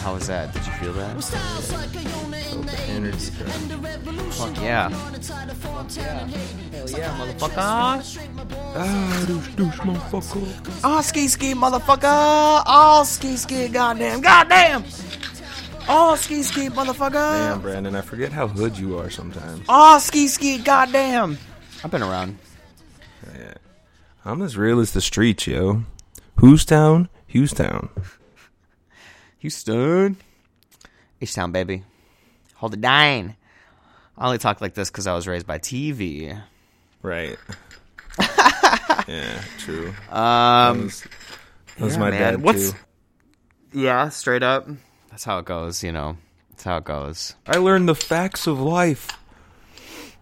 How was that? Did you feel that? Energy. Fuck yeah. Hell yeah, motherfucker. Ah, douche, douche, motherfucker. Oh, ski ski, motherfucker. Oh, ski ski, goddamn, goddamn. Oh, ski ski, motherfucker. Damn, Brandon, I forget how hood you are sometimes. Oh, ski ski, goddamn. I've been around. Yeah. I'm as real as the streets, yo. Who's town? Hughes town. Houston. H Town, baby. Hold it down. I only talk like this because I was raised by TV. Right. yeah, true. Um, That was, that was yeah, my man. dad What's- too. yeah, straight up. That's how it goes, you know. That's how it goes. I learned the facts of life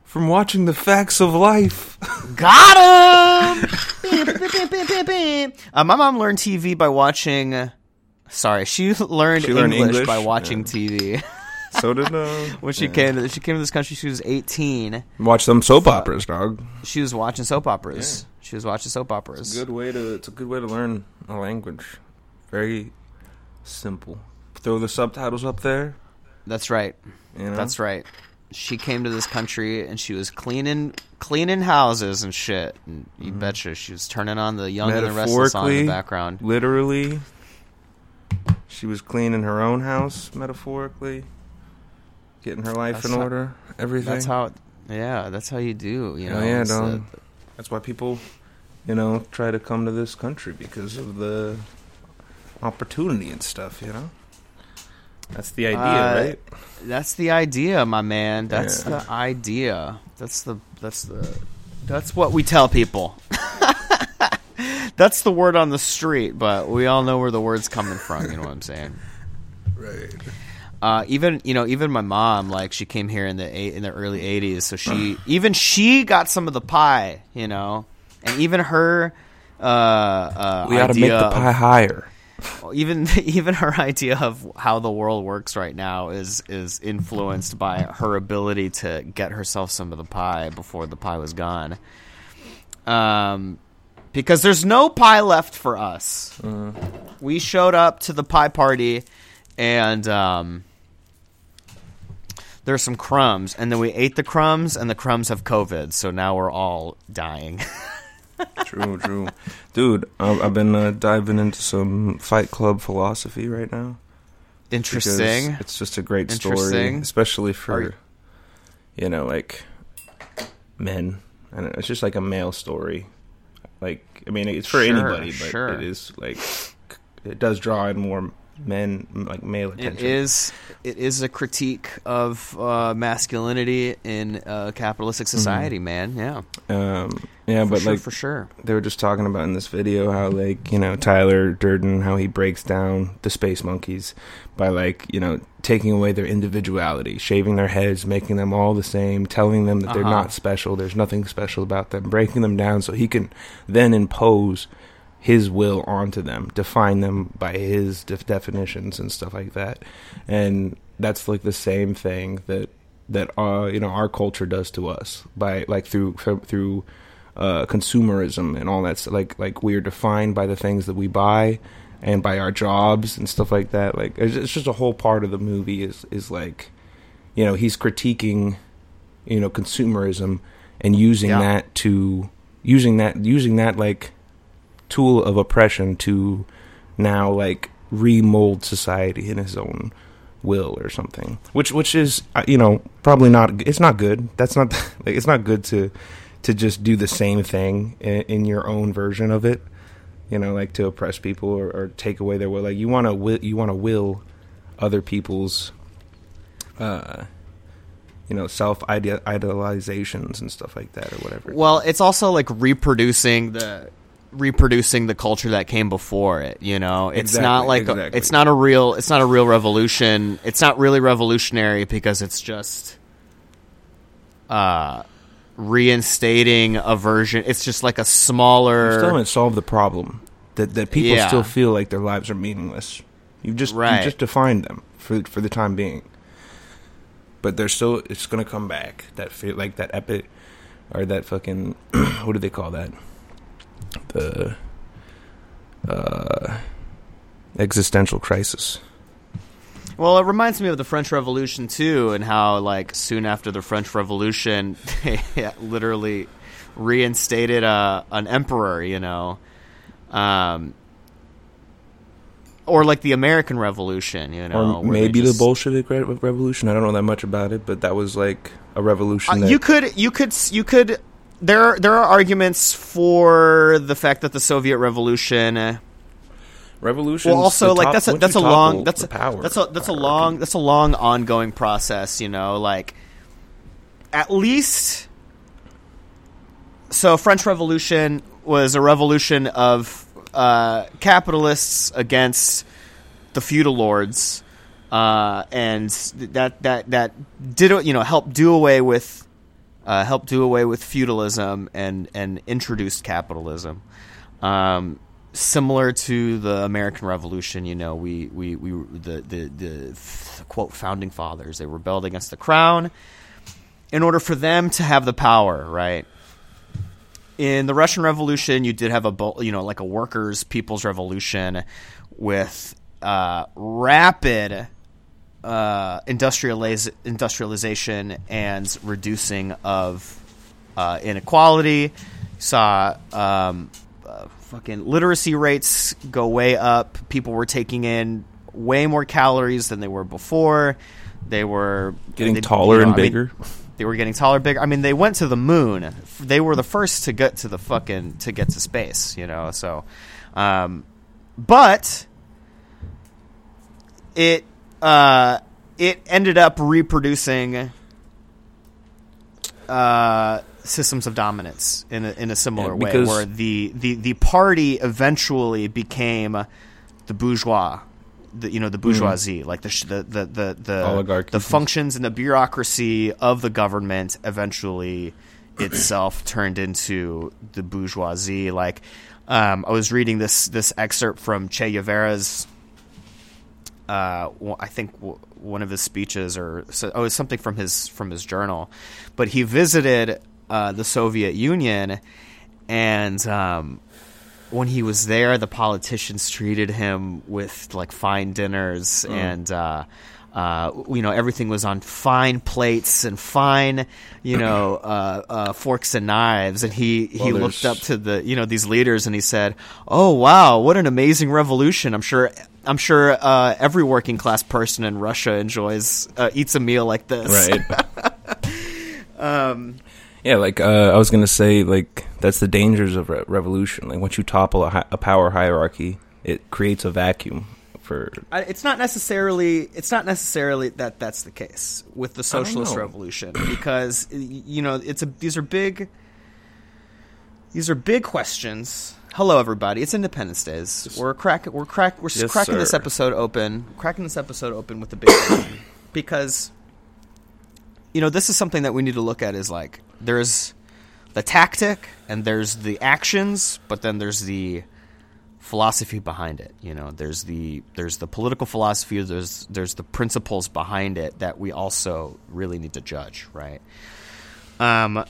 from watching the facts of life. Got him! uh, my mom learned TV by watching. Sorry, she learned, She learned English, English? by watching Yeah. TV. so did uh, when she came to she came to this country, she was 18. watch some soap operas, dog. She was watching soap operas. She was watching soap operas. Good way to. It's a good way to learn a language. Very simple. Throw the subtitles up there. That's right. You know. That's right. She came to this country and she was cleaning cleaning houses and shit. And you betcha she was turning on the Young and the Restless song in the background. literally, she was cleaning her own house. Metaphorically, getting her life That's in how- order. Everything. That's how. Yeah, that's how you do. You know. Oh, yeah, it's dog. the- That's why people, you know, try to come to this country because of the opportunity and stuff. You know, that's the idea, Uh, right? That's the idea, my man. That's Yeah. the idea. That's the that's the that's what we tell people. that's the word on the street, but we all know where the word's coming from. You know what I'm saying? Right. Uh, even you know, even my mom, like she came here in the eight, in the early '80s, so she even she got some of the pie, you know, and even her. Uh, uh, We got to make idea the of- pie higher. even even her idea of how the world works right now is is influenced by her ability to get herself some of the pie before the pie was gone. Um, because there's no pie left for us. We showed up to the pie party, and um, there's some crumbs, and then we ate the crumbs, and the crumbs have COVID, so now we're all dying. True, true, dude. I've, I've been uh, diving into some Fight Club philosophy right now. Interesting. It's just a great story, especially for you- you know, like men. And it's just like a male story. Like, I mean, it's for Sure, anybody, but sure. it is like it does draw in more men, like male attention. is. It is a critique of uh, masculinity in uh, capitalistic society, man. Yeah, Um, yeah, for but sure, like for sure. they were just talking about in this video how like you know Tyler Durden how he breaks down the space monkeys by like you know taking away their individuality, shaving their heads, making them all the same, telling them that they're Uh-huh. not special, there's nothing special about them, breaking them down so he can then impose his will onto them, define them by his def- definitions and stuff like that. And that's like the same thing that that uh you know our culture does to us by like through through uh, consumerism and all that. Like like we are defined by the things that we buy and by our jobs and stuff like that. Like it's it's just a whole part of the movie is is like, you know, he's critiquing, you know, consumerism and using Yeah. that to using that using that like tool of oppression to now like remold society in his own will or something. Which which is uh, you know probably not it's not good. That's not like it's not good to to just do the same thing in, in your own version of it you know like to oppress people or, or take away their will. Like you want to will you want to will other people's uh you know self idealizations and stuff like that or whatever. Well, it's also like reproducing the reproducing the culture that came before it. You know, it's not Exactly, like a, it's not a real it's not a real revolution. It's not really revolutionary because it's just uh reinstating a version. It's just like a You smaller still haven't solved the problem that that people Yeah. still feel like their lives are meaningless. You've just Right. you just defined them for for the time being. But they're still it's gonna come back. That feel like that epic or that fucking what do they call that? The uh existential crisis. Well, it reminds me of the French Revolution too, and how like soon after the French Revolution, they literally reinstated a an emperor. You know, um, or like the American Revolution. You know, or maybe just- the Bolshevik re- revolution. I don't know that much about it, but that was like a revolution. Uh, that, you could you could you could there are, there are arguments for the fact that the Soviet Revolution uh, revolution. well also like that's a that's a long that's a, power. that's a that's a long that's a long ongoing process you know like at least so French Revolution was a revolution of uh, capitalists against the feudal lords uh, and that that that did you know help do away with uh, help do away with feudalism and and introduced capitalism. Um, similar to the American Revolution, you know, we we, we the, the the quote founding fathers they rebelled against the crown in order for them to have the power, right? In the Russian Revolution, you did have a you know like a workers' people's revolution with uh, rapid uh, industrializ- industrialization and reducing of uh, inequality. Saw um, uh, fucking literacy rates go way up. People were taking in way more calories than they were before. They were getting they- taller you know, and I mean, bigger. they were getting taller, bigger. I mean, they went to the moon. They were the first to get to the fucking to get to space. You know, so, um, but it uh, it ended up reproducing uh, systems of dominance in a, in a similar Yeah, way, where the, the the party eventually became the bourgeois. The, you know the bourgeoisie, like the, the the the the Oligarchy. the functions and the bureaucracy of the government eventually itself turned into the bourgeoisie. Like um, I was reading this this excerpt from Che Guevara's uh, I think w- one of his speeches or so, oh, it was something from his from his journal, but he visited uh, the Soviet Union, and um, when he was there, the politicians treated him with like fine dinners and. Uh, uh, you know, everything was on fine plates and fine, you know, uh, uh, forks and knives. And he, he Well, looked up to the, you know, these leaders and he said, "Oh wow, what an amazing revolution! I'm sure, I'm sure uh, every working class person in Russia enjoys uh, eats a meal like this." right? um, yeah, like uh, I was gonna say, like that's the dangers of re- revolution. Like once you topple a, hi- a power hierarchy, it creates a vacuum for. I- It's not necessarily. It's not necessarily that that's the case with the socialist revolution because you know it's a. These are big. These are big questions. Hello, everybody. It's Independence Days. We're crack. We're crack. We're Yes, cracking this episode open. Cracking this episode open with the big because you know this is something that we need to look at. Is like there's the tactic and there's the actions, but then there's the philosophy behind it. You know, there's the there's the political philosophy. There's there's the principles behind it that we also really need to judge, right? Um,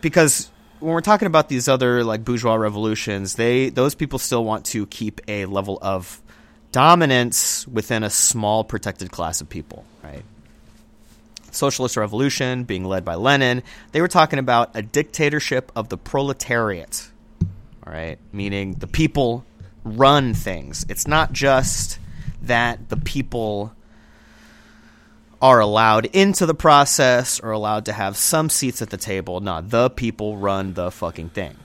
because when we're talking about these other like bourgeois revolutions, they those people still want to keep a level of dominance within a small protected class of people, right? Socialist revolution being led by Lenin, they were talking about a dictatorship of the proletariat, all right, meaning the people run things. It's not just that the people are allowed into the process or allowed to have some seats at the table. No, the people run the fucking thing.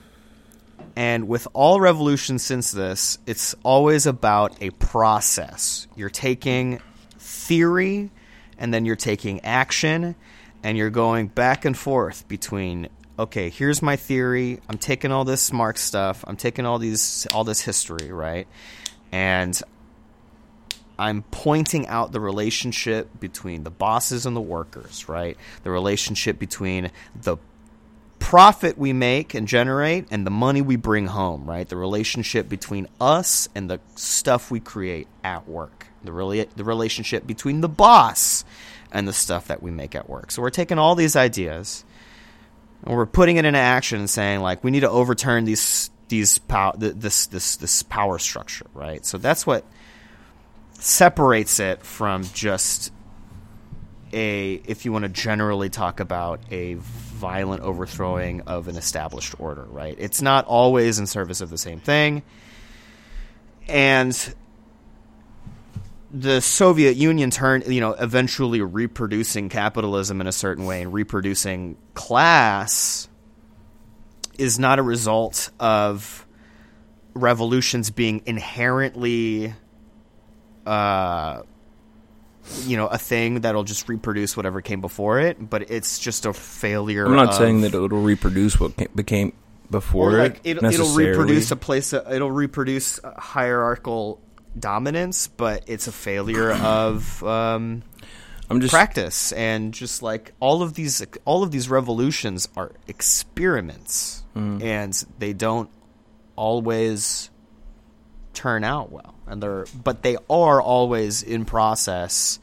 And with all revolutions since this, it's always about a process. You're taking theory and then you're taking action and you're going back and forth between okay, here's my theory. I'm taking all this smart stuff. I'm taking all these all this history, right? And I'm pointing out the relationship between the bosses and the workers, right? The relationship between the profit we make and generate and the money we bring home, right? The relationship between us and the stuff we create at work. The the relationship between the boss and the stuff that we make at work. So we're taking all these ideas and we're putting it into action and saying like we need to overturn these these pow- th- this this this power structure, right? So that's what separates it from just a if you want to generally talk about a violent overthrowing of an established order, right? It's not always in service of the same thing. And the Soviet Union turned, you know, eventually reproducing capitalism in a certain way and reproducing class is not a result of revolutions being inherently uh you know a thing that'll just reproduce whatever came before it but it's just a failure I'm not of- saying that it'll reproduce what ca- became before like it. it'll, it'll reproduce a place it'll reproduce hierarchical dominance but it's a failure of um I'm just practice and just like all of these all of these revolutions are experiments Mm. and they don't always turn out well and they're but they are always in process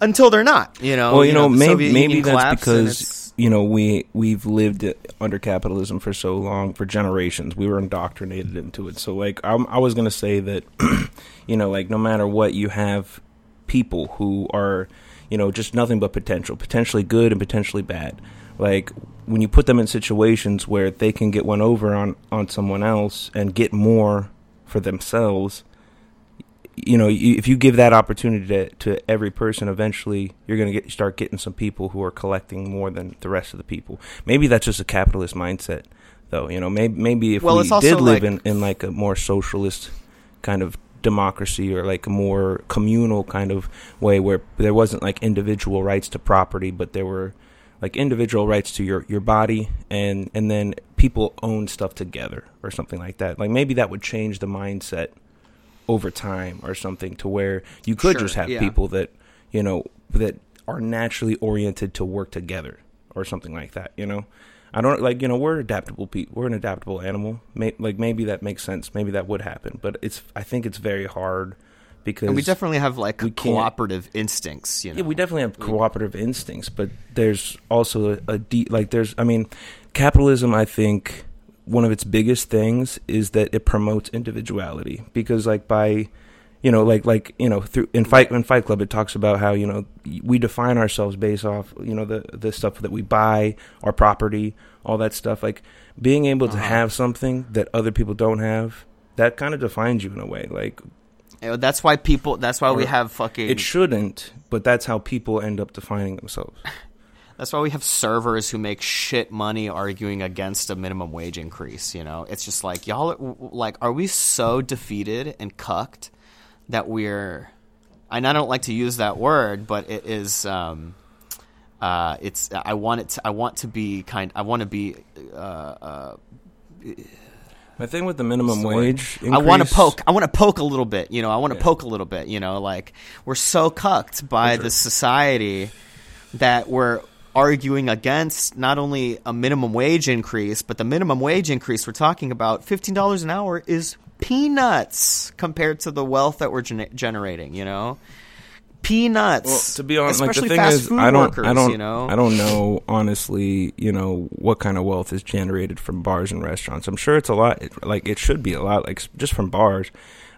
until they're not you know well, you, know, the maybe maybe that's because you know we we've lived under capitalism for so long for generations. We were indoctrinated into it. So like I'm, I was gonna say that you know like no matter what you have people who are you know just nothing but potential, potentially good and potentially bad. Like when you put them in situations where they can get one over on on someone else and get more for themselves you know, if you give that opportunity to, to every person, eventually you're going to get start getting some people who are collecting more than the rest of the people. Maybe that's just a capitalist mindset, though. You know, maybe maybe if Well, we did live like- in, in like a more socialist kind of democracy or like a more communal kind of way where there wasn't like individual rights to property, but there were like individual rights to your, your body and and then people own stuff together or something like that. Like maybe that would change the mindset over time or something to where you could Sure, just have yeah. people that you know that are naturally oriented to work together or something like that you know i don't like you know we're adaptable people. we're an adaptable animal May- like maybe that makes sense maybe that would happen but it's i think it's very hard because and we definitely have like cooperative instincts you know yeah, we definitely have cooperative instincts, but there's also a, a deep like there's I mean, capitalism. I think one of its biggest things is that it promotes individuality because like by you know like like you know through in fight in Fight Club it talks about how you know we define ourselves based off you know the the stuff that we buy, our property, all that stuff. Like being able to Uh-huh. have something that other people don't have. That kind of defines you in a way. Like that's why people that's why we have fucking it shouldn't, but that's how people end up defining themselves. That's why we have servers who make shit money arguing against a minimum wage increase. You know, it's just like y'all, are- like, are we so defeated and cucked that we're? And I don't like to use that word, but it is. Um, uh, it's. I want it. To, I want to be kind. I want to be. Uh, uh, My thing with the minimum What's the word? wage, I want to poke. I want to poke a little bit. You know, I want to Yeah. poke a little bit. You know, like we're so cucked by the society that we're arguing against not only a minimum wage increase, but the minimum wage increase we're talking about, fifteen dollars an hour, is peanuts compared to the wealth that we're gene- generating. You know, peanuts. Well, to be honest, like the especially thing fast is, food I don't, workers. I don't, you know, I don't know honestly. You know what kind of wealth is generated from bars and restaurants. I'm sure it's a lot. Like it should be a lot. Like just from bars.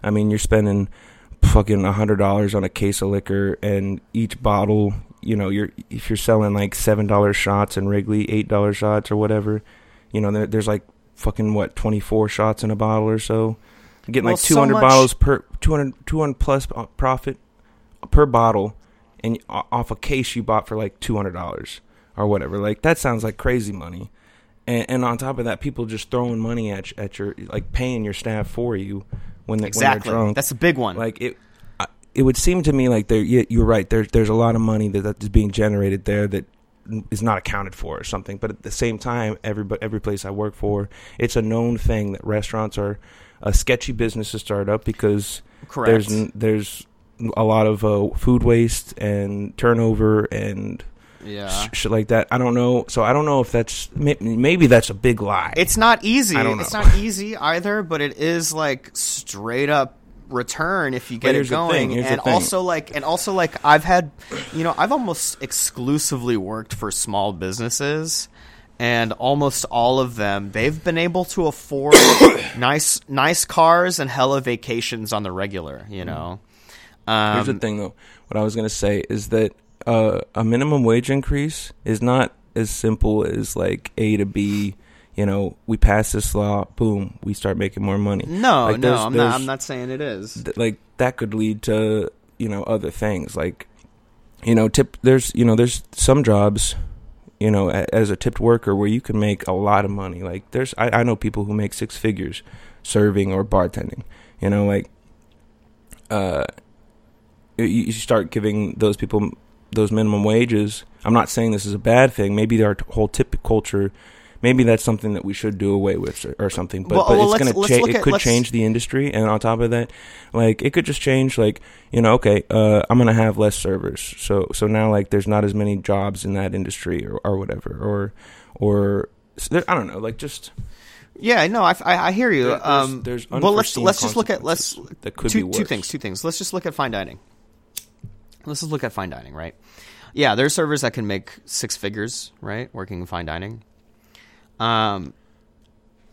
I mean, you're spending fucking a hundred dollars on a case of liquor, and each bottle. You know, you're if you're selling like seven dollars shots in Wrigley, eight dollars shots or whatever. You know, there, there's like fucking what twenty four shots in a bottle or so. You're getting Well, like 200 much- bottles per 200, 200 plus uh, profit per bottle and off a case you bought for like two hundred dollars or whatever. Like that sounds like crazy money. And, and on top of that, people just throwing money at you, at your like paying your staff for you when they exactly. when they're drunk. That's a big one. like it. It would seem to me like there. You're right. There's there's a lot of money that, that is being generated there that is not accounted for or something. But at the same time, every every place I work for, it's a known thing that restaurants are a sketchy business to start up because Correct. there's there's a lot of uh, food waste and turnover and yeah. shit like that. I don't know. So I don't know if that's maybe that's a big lie. It's not easy. I don't It's not easy either, but it is like straight up return if you get it going. thing, here's the and also like and also like I've had you know, I've almost exclusively worked for small businesses and almost all of them they've been able to afford nice nice cars and hella vacations on the regular, you know. Um, Here's the thing, though. What I was gonna say is that uh, a minimum wage increase is not as simple as like A to B. You know, we pass this law, boom, we start making more money. No, Like, no, I'm not. I'm not saying it is. Th- like that could lead to you know other things like you know tip there's you know there's some jobs you know a, as a tipped worker where you can make a lot of money like there's I, I know people who make six figures serving or bartending you know like uh you, you start giving those people those minimum wages i'm not saying this is a bad thing maybe our whole tip culture maybe that's something that we should do away with or, or something but, Well, but well, it's going to change it could change the industry and on top of that like it could just change like you know okay uh i'm gonna have less servers so so now like there's not as many jobs in that industry or, or whatever or or there- i don't know like just Yeah, no, I, I, I hear you. there- there's, um, there's well, let's let's just look at let's that could be two two things. Two things. Let's just look at fine dining. Let's just look at fine dining, right? Yeah, there's servers that can make six figures, right, working in fine dining. Um,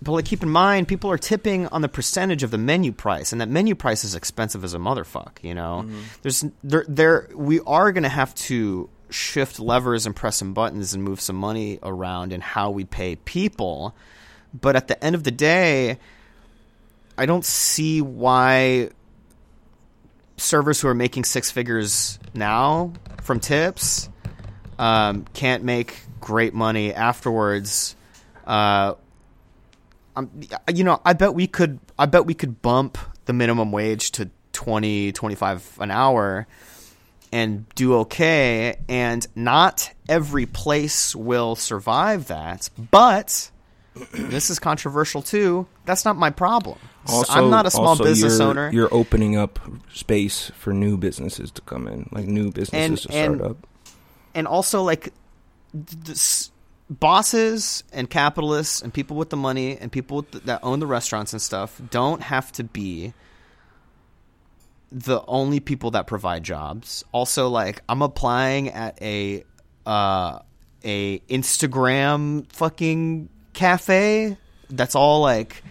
but like, keep in mind, people are tipping on the percentage of the menu price, and that menu price is expensive as a motherfucker. You know, Mm-hmm. there's there there we are going to have to shift levers and press some buttons and move some money around in how we pay people. But at the end of the day, I don't see why servers who are making six figures now from tips um, can't make great money afterwards. Uh, um, you know, I bet we could. I bet we could bump the minimum wage to 20, 25 an hour and do okay. And not every place will survive that. But this is controversial too. That's not my problem. Also, I'm not a small also business you're, owner. You're opening up space for new businesses to come in, like new businesses to and- start up. and also like this, bosses and capitalists and people with the money and people that own the restaurants and stuff don't have to be the only people that provide jobs. Also, like I'm applying at a uh, a Instagram fucking cafe that's all like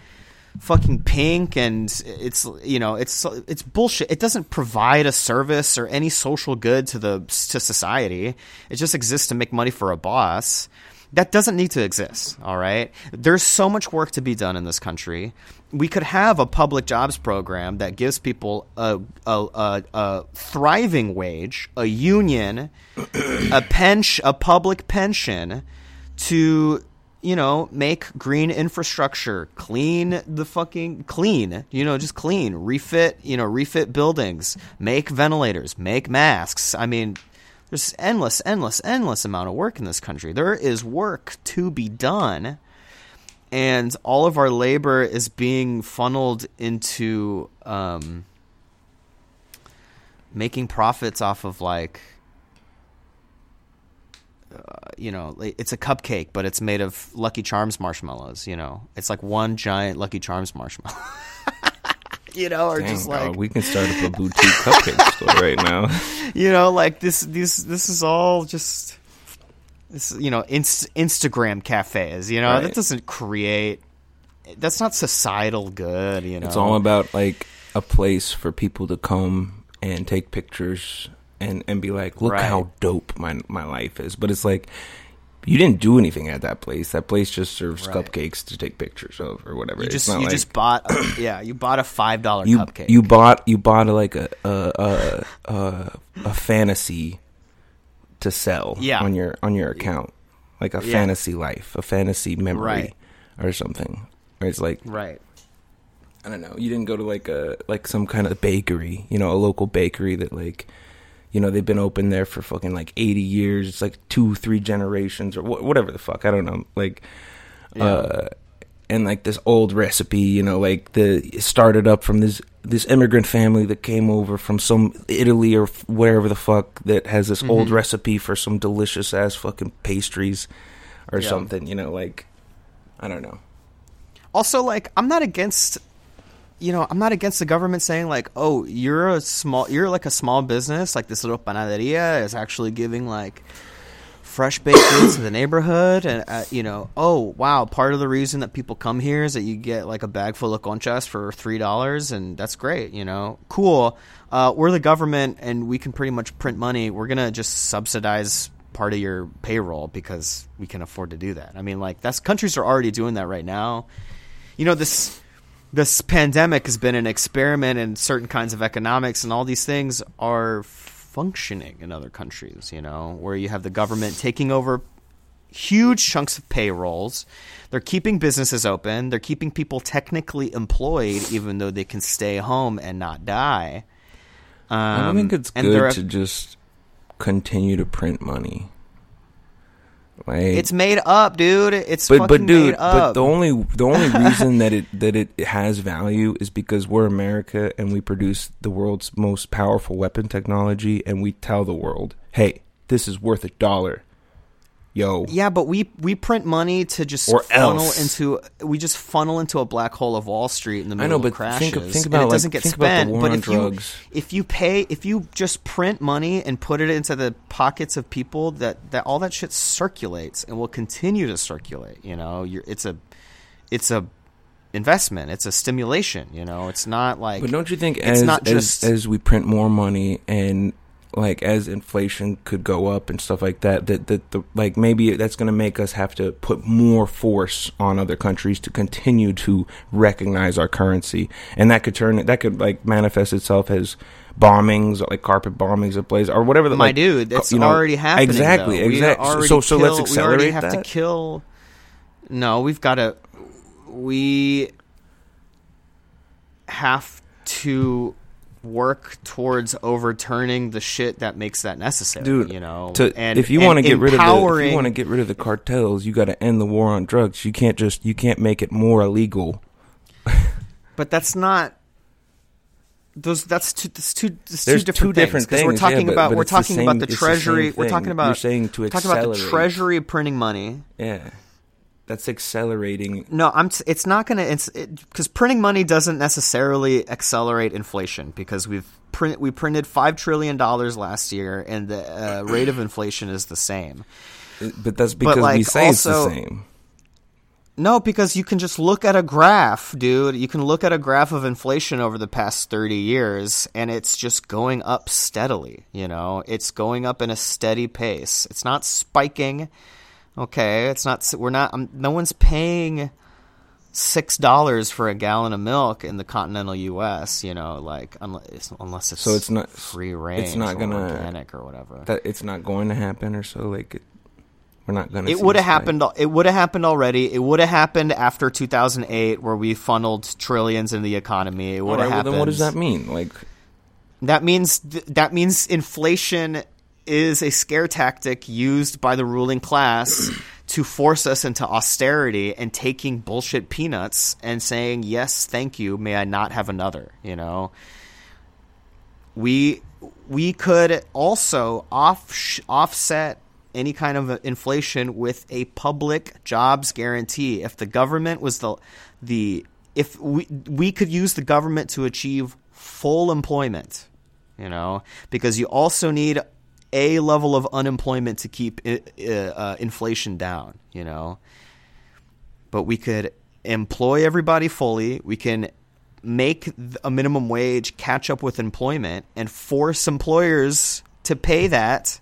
fucking pink and it's you know it's it's bullshit. It doesn't provide a service or any social good to the to society. It just exists to make money for a boss that doesn't need to exist all right there's so much work to be done in this country we could have a public jobs program that gives people a a, a, a thriving wage a union a pension a public pension to you know, make green infrastructure, clean the fucking clean, you know, just clean, refit, you know, refit buildings, make ventilators, make masks. I mean, there's endless, endless, endless amount of work in this country. There is work to be done, and all of our labor is being funneled into um, making profits off of like you know, it's a cupcake, but it's made of Lucky Charms marshmallows. You know, it's like one giant Lucky Charms marshmallow. you know, or Dang, just dog, like we can start up a boutique cupcake store right now. you know, like this. This this is all just this. You know, inst- Instagram cafes. You know, Right. that doesn't create. That's not societal good. You know, It's all about like a place for people to come and take pictures and and be like, look Right. how dope my my life is. But it's like you didn't do anything at that place. That place just serves Right. cupcakes to take pictures of or whatever. You just you like just bought a, yeah you bought a five dollar cupcake. you bought you bought like a a a, a, a fantasy to sell Yeah. on your on your account. Like a Yeah. fantasy life, a fantasy memory Right. or something. Or it's like right. I don't know. You didn't go to like a like some kind of bakery, you know, a local bakery that like, you know, they've been open there for fucking like eighty years. It's like two, three generations or wh- whatever the fuck. I don't know. Like, uh, and like this old recipe, you know, like the it started up from this this immigrant family that came over from some Italy or f- wherever the fuck that has this old Mhm. recipe for some delicious ass fucking pastries or Yeah. something. You know, like I don't know. also like i'm not against you know i'm not against the government saying like oh you're a small you're like a small business like this little panaderia is actually giving like fresh baked goods to the neighborhood, and uh, you know, oh wow, part of the reason that people come here is that you get like a bag full of conchas for three dollars, and that's great. You know, cool. Uh, we're the government, and we can pretty much print money. We're gonna just subsidize part of your payroll because we can afford to do that. I mean, like that's countries are already doing that right now. You know, this this pandemic has been an experiment in certain kinds of economics, and all these things are functioning in other countries. You know, where you have the government taking over huge chunks of payrolls. They're keeping businesses open. They're keeping people technically employed, even though they can stay home and not die. Um, I think it's and they're- good to just continue to print money. Like It's made up, dude. It's but fucking but dude, made up. but the only the only reason that it that it has value is because we're America and we produce the world's most powerful weapon technology, and we tell the world, "Hey, this is worth a dollar." Yo, Yeah, but we we print money to just Or funnel else. into we just funnel into a black hole of Wall Street in the I middle know, of but crashes. think of- think and about, it like, doesn't get spent. but if drugs. you if you pay if you just print money and put it into the pockets of people, that that all that shit circulates and will continue to circulate. You know, You're, it's a it's a investment. It's a stimulation. You know, it's not like But don't you think it's as not as just- as we print more money and like as inflation could go up and stuff like that, that that the like maybe that's going to make us have to put more force on other countries to continue to recognize our currency, and that could turn that could like manifest itself as bombings, like carpet bombings of places or whatever. The, my like, dude, it's you know, already happening. Exactly, though. Exactly. So so let's kill- We already have that. to kill. No, we've got to. We have to work towards overturning the shit that makes that necessary. Dude, you know, to, and if you want to get rid of the, if you want to get rid of the cartels, you got to end the war on drugs. You can't just you can't make it more illegal. but that's not. Those that's two. That's two. That's two different two different things. things, We're talking yeah, about. but we're it's the talking about the it's the treasury. we're talking You're about. saying to talking about the accelerate. treasury printing money. Yeah, that's accelerating. No, I'm. T- it's not going to. It's because printing money doesn't necessarily accelerate inflation because we've print we printed five trillion dollars last year, and the uh, rate of inflation is the same. But that's because we like, say it's the same. No, because you can just look at a graph, dude. You can look at a graph of inflation over the past 30 years and it's just going up steadily, you know? It's going up in a steady pace. It's not spiking. Okay, it's not we're not um, no one's paying $6 for a gallon of milk in the continental US, you know, like unless unless it's So it's not free range It's not gonna organic or whatever. that it's not going to happen or so. Like it, we're not going to. It would have happened. It would have happened already. It would have happened after 2008, where we funneled trillions in the economy. It would right, have well, happened. then what does that mean? Like That means th- that means inflation is a scare tactic used by the ruling class to force us into austerity and taking bullshit peanuts and saying yes, thank you. May I not have another? You know. We we could also off offset any kind of inflation with a public jobs guarantee. If the government was the the if we we could use the government to achieve full employment, you know, because you also need a level of unemployment to keep uh, uh, inflation down, you know. But we could employ everybody fully. We can make a minimum wage catch up with employment and force employers to pay that.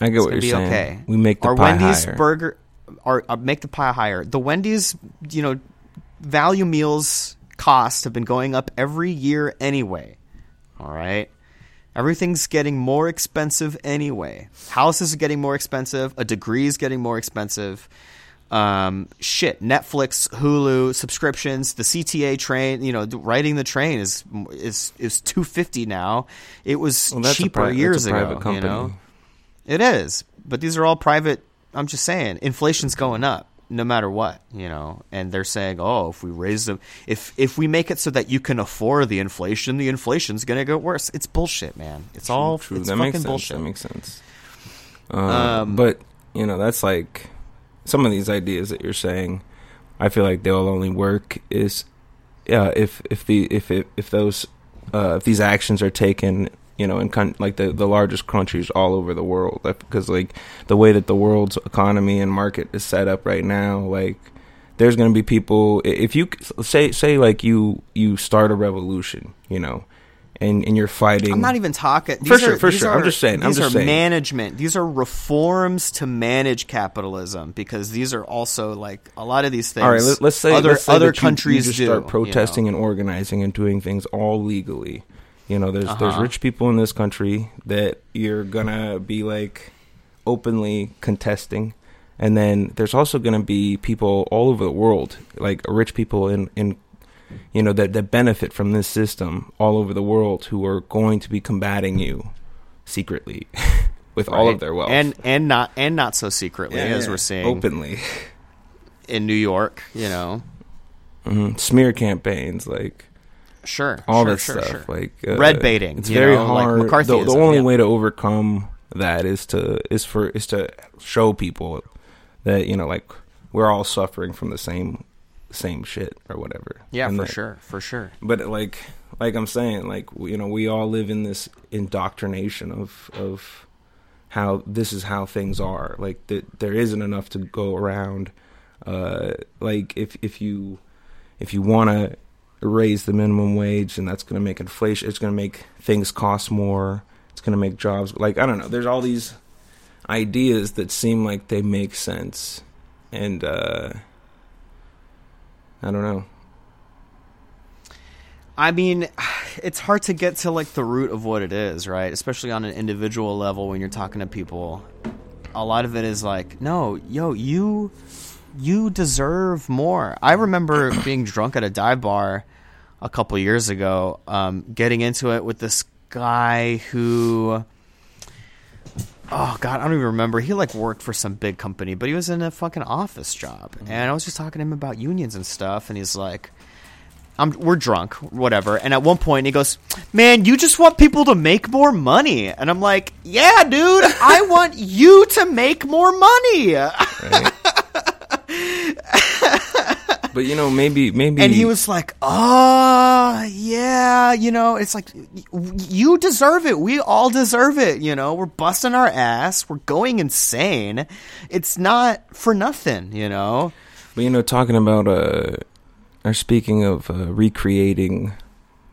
I get It's what you're be saying. okay. We make the Our pie Wendy's higher. burger, or uh, make the pie higher. The Wendy's, you know, value meals costs have been going up every year anyway. All right. Everything's getting more expensive anyway. Houses are getting more expensive. A degree is getting more expensive. Um, shit, Netflix, Hulu subscriptions, the CTA train. You know, riding the train is is is two fifty now. It was Well, cheaper pri- years private ago. company. You know, it is, but these are all private. I'm just saying, inflation's going up no matter what, you know. And they're saying, oh, if we raise them, if if we make it so that you can afford the inflation, the inflation's going to get worse. It's bullshit, man. It's all true. It's that fucking makes sense. bullshit. That makes sense. Uh, Um, but you know, that's like some of these ideas that you're saying. I feel like they'll only work is, yeah, if if the if if, if those uh, if these actions are taken you know, in con- like the the largest countries all over the world, because like the way that the world's economy and market is set up right now, like there's going to be people if you say say like you you start a revolution, you know, and and you're fighting. I'm not even talking. For sure, are, for sure. Are, I'm just saying. These I'm just are saying. management. These are reforms to manage capitalism because these are also like a lot of these things. All right, let, us say other let's say other you, countries you just do, start protesting you know? and organizing and doing things all legally. You know, there's Uh-huh. there's rich people in this country that you're gonna be like openly contesting, and then there's also gonna be people all over the world, like rich people in in you know that that benefit from this system all over the world who are going to be combating you secretly with all of their wealth and and not and not so secretly Yeah, as yeah. we're seeing openly in New York. You know, hmm smear campaigns like sure, all sure, that sure, stuff sure. like uh, Red baiting, it's very know, like hard the, McCarthyism, the only yeah. way to overcome that is to is for is to show people that you know like we're all suffering from the same same shit or whatever Yeah, And for that- sure, for sure. but like like i'm saying like you know we all live in this indoctrination of of how this is how things are like th- there isn't enough to go around uh like if if you if you want to raise the minimum wage and that's going to make inflation it's going to make things cost more it's going to make jobs like i don't know there's all these ideas that seem like they make sense and uh i don't know I mean, it's hard to get to like the root of what it is, right? Especially on an individual level when you're talking to people. A lot of it is like, no, yo, you you deserve more. I remember being drunk at a dive bar a couple years ago, um, getting into it with this guy who oh god, I don't even remember. He like worked for some big company, but he was in a fucking office job. And I was just talking to him about unions and stuff, and he's like I'm, we're drunk, whatever. And at one point, he goes, "Man, you just want people to make more money." And I'm like, "Yeah, dude, I want you to make more money." right? but you know, maybe maybe And he was like, "Oh, yeah, you know, it's like you deserve it. We all deserve it. You know, we're busting our ass. We're going insane. It's not for nothing. You know." But you know, talking about uh, or speaking of uh, recreating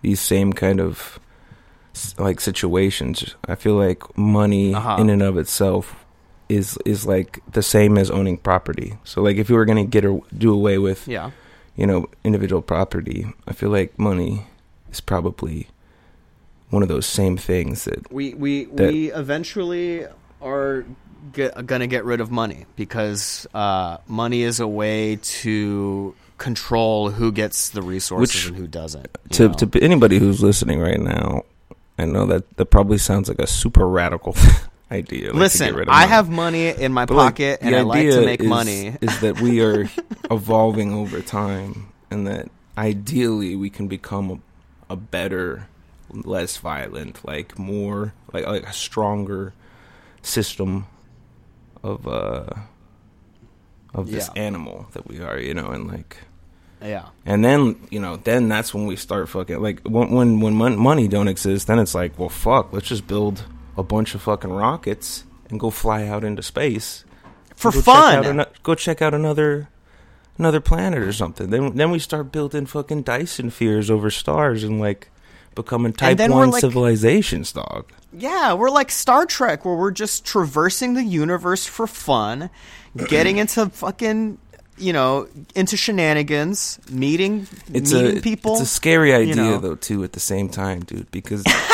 these same kind of like situations, I feel like money Uh-huh. in and of itself is is like the same as owning property. So like if you were gonna get or do away with Yeah. you know individual property, I feel like money is probably one of those same things that we we that- we eventually are get, gonna get rid of money because uh, money is a way to control who gets the resources Which- and who doesn't. to know? to anybody who's listening right now, I know that that probably sounds like a super radical idea. like, listen, get rid of I have money in my But, pocket the and I like to make is- money. Is that we are evolving over time, and that ideally we can become a, a better, less violent, like more like like a stronger system of uh of this Yeah. animal that we are, you know, and like Yeah, and then you know, then that's when we start fucking like when when when mon- money don't exist. Then it's like, well, fuck, let's just build a bunch of fucking rockets and go fly out into space for go Check fun. go check out another another planet or something. Then then we start building fucking Dyson spheres over stars and like becoming type one like- civilizations, dog. Yeah, we're like Star Trek, where we're just traversing the universe for fun, getting into fucking, you know, into shenanigans, meeting, It's meeting a people. it's a scary idea know. though too at the same time, dude, because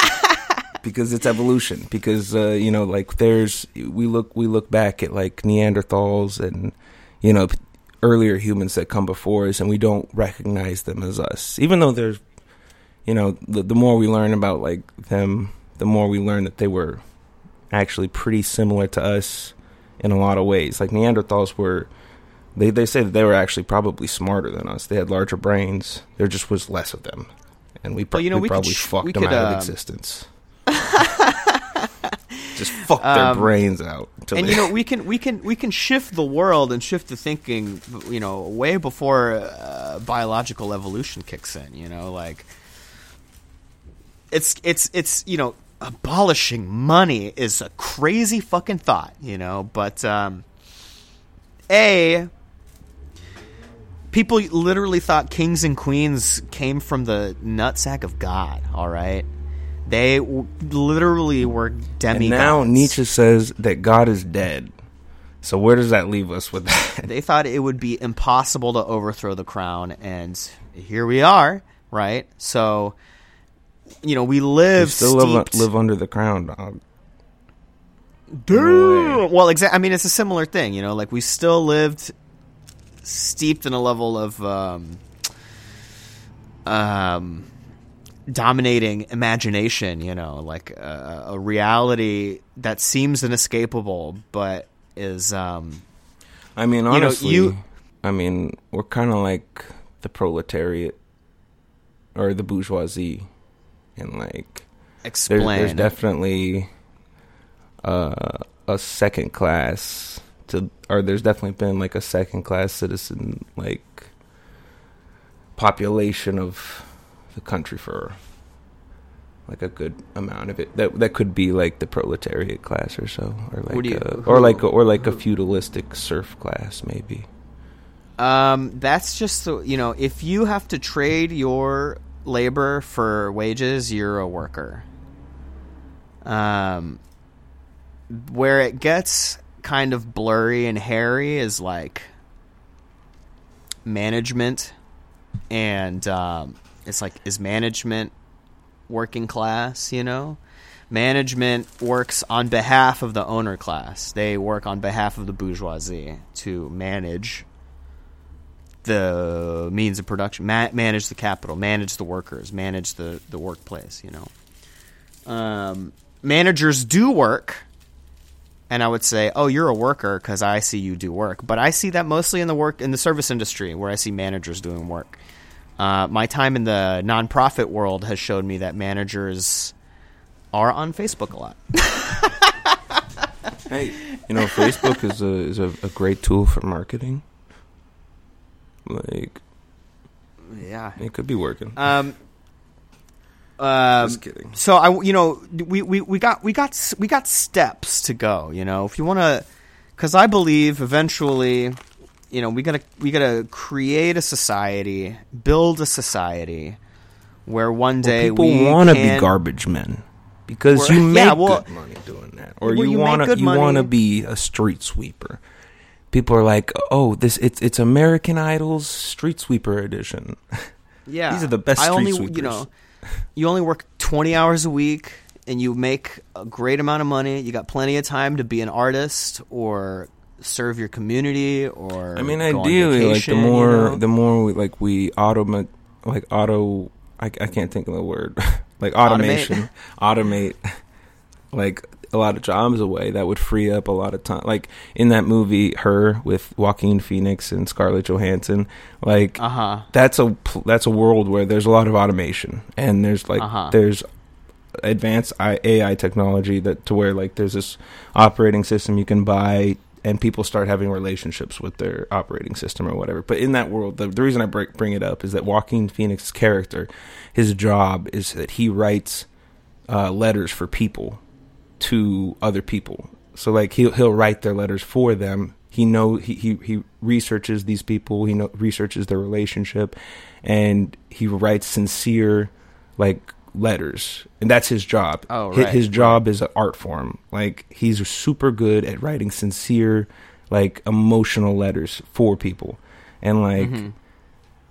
because it's evolution. Because uh, you know, like there's we look we look back at like Neanderthals and you know earlier humans that come before us, and we don't recognize them as us, even though there's you know the, the more we learn about like them, the more we learn that they were actually pretty similar to us in a lot of ways. Like Neanderthals were. They they say that they were actually probably smarter than us. They had larger brains. There just was less of them, and we, pro- Well, you know, we, we could probably sh- fucked we them could, out of um, existence. just fuck their Um, brains out. and they- you know we can we can we can shift the world and shift the thinking you know way before uh, biological evolution kicks in you know like it's it's it's you know abolishing money is a crazy fucking thought, you know. But um, a people literally thought kings and queens came from the nutsack of God. All right, they w- literally were demigods. And now Nietzsche says that God is dead. So where does that leave us with that? they thought it would be impossible to overthrow the crown, and here we are, right? So, you know, we live We still live, live under the crown, dog. Well, exa- I mean, it's a similar thing, you know. Like we still lived steeped in a level of um, um, dominating imagination, you know, like a, a reality that seems inescapable, but is um, I mean, honestly, you- I mean, we're kind of like the proletariat or the bourgeoisie, and like there's, explain. there's definitely uh, a second class to, or there's definitely been like a second class citizen like population of the country for like a good amount of it that that could be like the proletariat class or so or like you- a, who- or like a, or like a feudalistic serf class maybe Um, that's just the you know, if you have to trade your labor for wages, you're a worker. Um, where it gets kind of blurry and hairy is like management, and um, it's like is management working class? You know, management works on behalf of the owner class. They work on behalf of the bourgeoisie to manage the means of production, ma- manage the capital, manage the workers, manage the, the workplace, you know. Um, managers do work, and I would say, oh, you're a worker because I see you do work. But I see that mostly in the work in the service industry where I see managers doing work. Uh, my time in the nonprofit world has showed me that managers are on Facebook a lot. hey you know facebook is a is a, a great tool for marketing like yeah. it could be working Um, um, just kidding So I, you know, we, we, we got we got we got steps to go. You know, if you want to, because I believe eventually, you know, we gotta we gotta create a society, build a society where one day people we want to be garbage men because Or- you make yeah, well- good money doing that, or Well, you, you want to you want to be a street sweeper. People are like, "Oh, this it's it's American Idol's street sweeper edition." Yeah, These are the best I street only, sweepers. you know, you only work twenty hours a week, and you make a great amount of money. You got plenty of time to be an artist or serve your community. Or I mean, ideally, like vacation, the you more know? the more we, like we automate, like auto. I, I can't think of the word, like automation, automate, like a lot of jobs away. That would free up a lot of time. Like in that movie, her with Joaquin Phoenix and Scarlett Johansson, like uh huh. that's a that's a world where there's a lot of automation and there's like Uh-huh. there's advanced AI technology that to where like there's this operating system you can buy and people start having relationships with their operating system or whatever. But in that world, the, the reason I bring, bring it up is that Joaquin Phoenix's character, his job is that he writes uh, letters for people to other people. So like he'll he'll write their letters for them. He know he he, he researches these people. He know, researches their relationship, and he writes sincere like letters, and that's his job. Oh, right, His job is an art form. Like he's super good at writing sincere, like emotional letters for people, and like Mhm.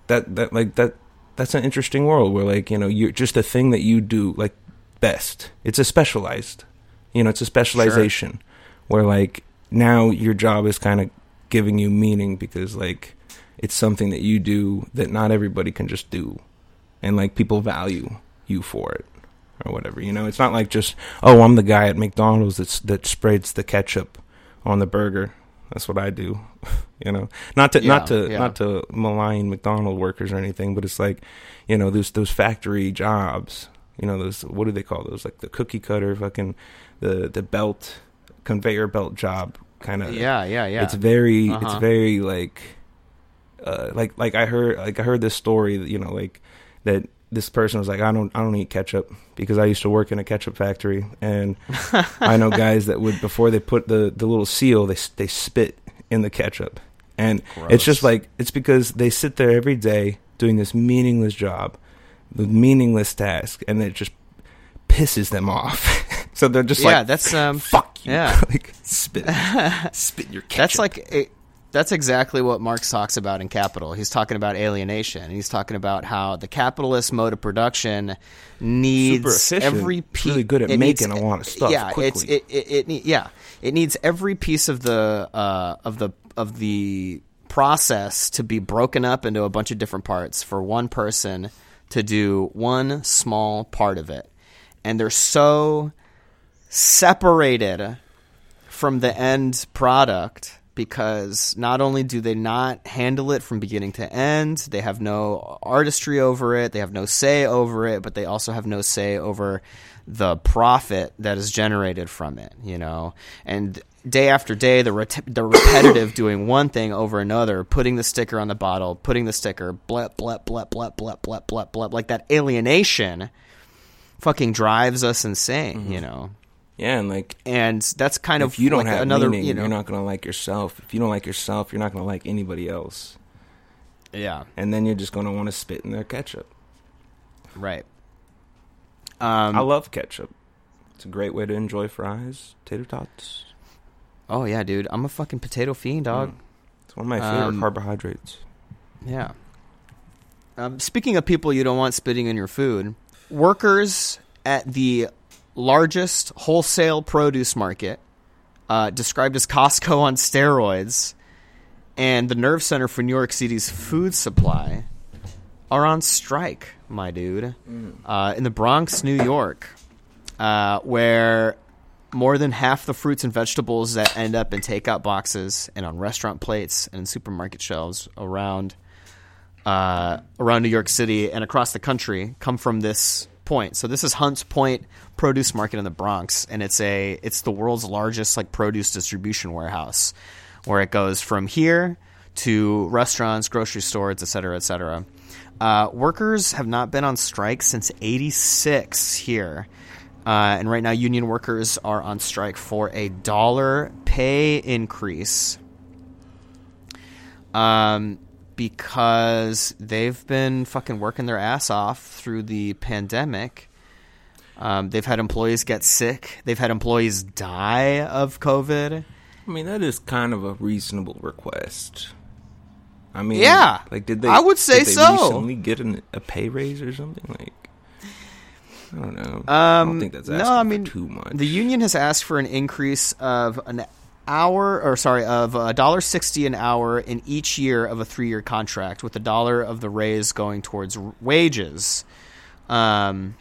that that like that that's an interesting world where like you know you're just a thing that you do like best it's a specialized you know it's a specialization where like now your job is kind of giving you meaning because like it's something that you do that not everybody can just do and like people value you for it or whatever you know it's not like just oh i'm the guy at mcdonald's that's that spreads the ketchup on the burger that's what i do you know not to not to yeah. not to malign mcdonald workers or anything but it's like you know those those factory jobs you know those what do they call those like the cookie cutter fucking the the belt conveyor belt job kind of Yeah, yeah, yeah. it's very it's Uh-huh. very like uh like like I heard like I heard this story that, you know like that this person was like, I don't I don't eat ketchup because I used to work in a ketchup factory, and I know guys that would before they put the the little seal, they they spit in the ketchup, and it's just like it's because they sit there every day doing this meaningless job, the meaningless task, and it just pisses them off. so they're just yeah, like, that's um, fuck you, yeah. like spit, spit your ketchup. That's like a, that's exactly what Marx talks about in Capital. He's talking about alienation. and He's talking about how the capitalist mode of production needs every piece. really good at making a lot of stuff Yeah, it's it, it, it yeah it needs every piece of the uh, of the of the process to be broken up into a bunch of different parts for one person to do one small part of it, and they're so separated from the end product because not only do they not handle it from beginning to end, they have no artistry over it, they have no say over it, but they also have no say over the profit that is generated from it, you know. And day after day, the ret- the repetitive doing one thing over another, putting the sticker on the bottle, putting the sticker, blep blep blep blep blep blep blep blep, like that alienation, fucking drives us insane, mm-hmm. you know yeah, and like and that's kind of if you don't like have another meaning, you know you're not gonna like yourself. If you don't like yourself, you're not gonna like anybody else, yeah and then you're just gonna want to spit in their ketchup. right um I love ketchup. It's a great way to enjoy fries, tater tots. oh yeah dude i'm a fucking potato fiend dog It's one of my favorite Um, carbohydrates. yeah um, speaking of people you don't want spitting in your food workers at the largest wholesale produce market uh, described as costco on steroids and the nerve center for new york city's food supply are on strike my dude. Uh, in the Bronx, New York, uh, where more than half the fruits and vegetables that end up in takeout boxes and on restaurant plates and in supermarket shelves around uh, around New York City and across the country come from this point. So this is Hunts Point Produce Market in the Bronx, and it's a it's the world's largest like produce distribution warehouse, where it goes from here to restaurants, grocery stores, et cetera, et cetera. Uh, workers have not been on strike since '86 here. Uh, and right now, union workers are on strike for a dollar pay increase um, because they've been fucking working their ass off through the pandemic. Um, they've had employees get sick. They've had employees die of COVID. I mean, that is kind of a reasonable request. I mean, Yeah, like did they? I would say so. Recently get an, a pay raise or something like. I don't know. Um, I don't think that's no, I for mean, too much. The union has asked for an increase of an hour, or sorry, of a dollar sixty an hour in each year of a three-year contract, with a dollar of the raise going towards wages. Um,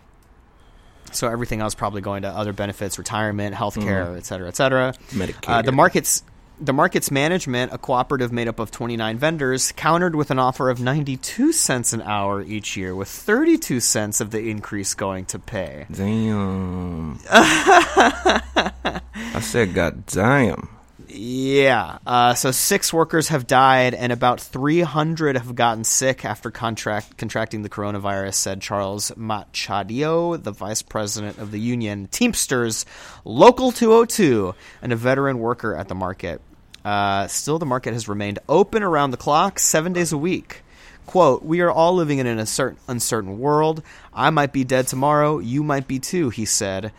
so everything else probably going to other benefits, retirement, health care, et cetera, et cetera. Medicare. Uh, the markets. The market's management, a cooperative made up of 29 vendors, countered with an offer of 92 cents an hour each year, with 32 cents of the increase going to pay. Damn. I said, God damn. Yeah. Uh, so six workers have died, and about 300 have gotten sick after contract contracting the coronavirus. Said Charles Machado, the vice president of the union Teamsters Local 202, and a veteran worker at the market. Uh, still, the market has remained open around the clock, seven days a week. Quote, we are all living in an uncertain, uncertain world. I might be dead tomorrow. You might be too, he said.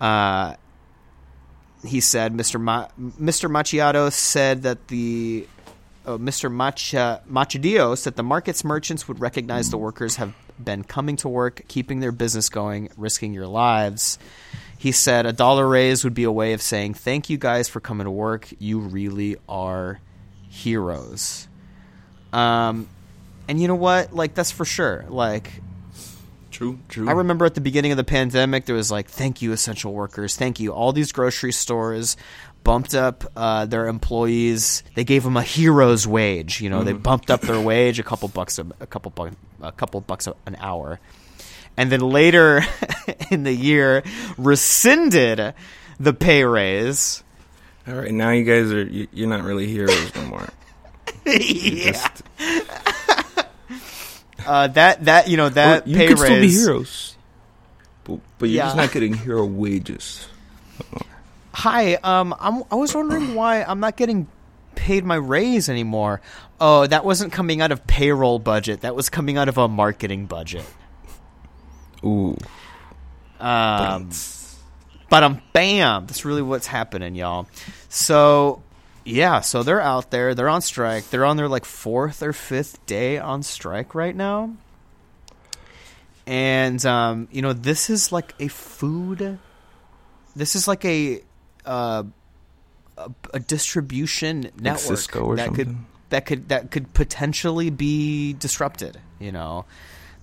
Uh, he said Mr. Ma- Mr. Macchiato said that the oh, Mr. Macha- Machadios that the market's merchants would recognize the workers have been coming to work, keeping their business going, risking your lives. He said a dollar raise would be a way of saying thank you guys for coming to work. You really are heroes. Um, and you know what? Like that's for sure. Like True, true. I remember at the beginning of the pandemic, there was like, "Thank you, essential workers. Thank you." All these grocery stores bumped up uh, their employees. They gave them a hero's wage. You know, they bumped up their wage a couple bucks a, a couple bu- a couple bucks a, an hour, and then later in the year rescinded the pay raise. All right, now you guys are you- you're not really heroes no more. Yeah. just- uh, that that you know that you pay can raise. still be heroes, but, but you're just not getting hero wages. Hi, um, I'm, I was wondering why I'm not getting paid my raise anymore. Oh, that wasn't coming out of payroll budget. That was coming out of a marketing budget. Ooh, Um, but I'm bam! That's really what's happening, y'all. So, yeah, so they're out there. They're on strike. They're on their like fourth or fifth day on strike right now. And um, you know, this is like a food. This is like a uh, a, a distribution network or that could that could that could potentially be disrupted. You know,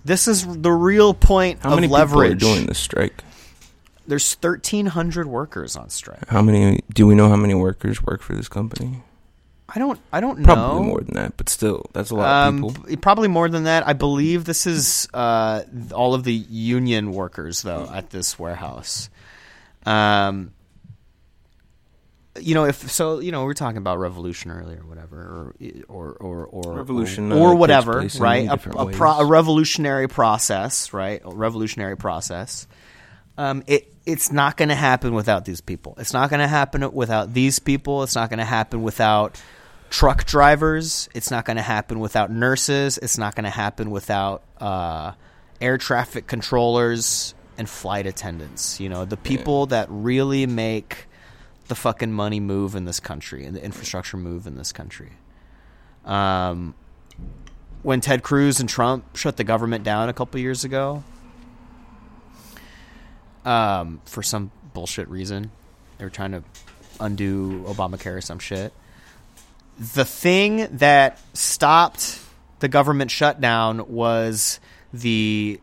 this is the real point how of many leverage. people are doing this strike? There's 1,300 workers on strike. How many? Do we know how many workers work for this company? I don't. I don't Probably know. Probably more than that, but still, that's a lot Um, of people. probably more than that. I believe this is uh, all of the union workers though at this warehouse. Um, you know, if so, you know, we we're talking about revolution earlier, or whatever, or or or, or Revolution, or, uh, or takes whatever, right? A, a, pro, a revolutionary process, right? A revolutionary process. Um, it it's not going to happen without these people. It's not going to happen without these people. It's not going to happen without truck drivers. It's not going to happen without nurses. It's not going to happen without uh, air traffic controllers and flight attendants. You know, the people that really make the fucking money move in this country and the infrastructure move in this country. Um, when Ted Cruz and Trump shut the government down a couple years ago, um, for some bullshit reason, they were trying to undo Obamacare or some shit. The thing that stopped the government shutdown was the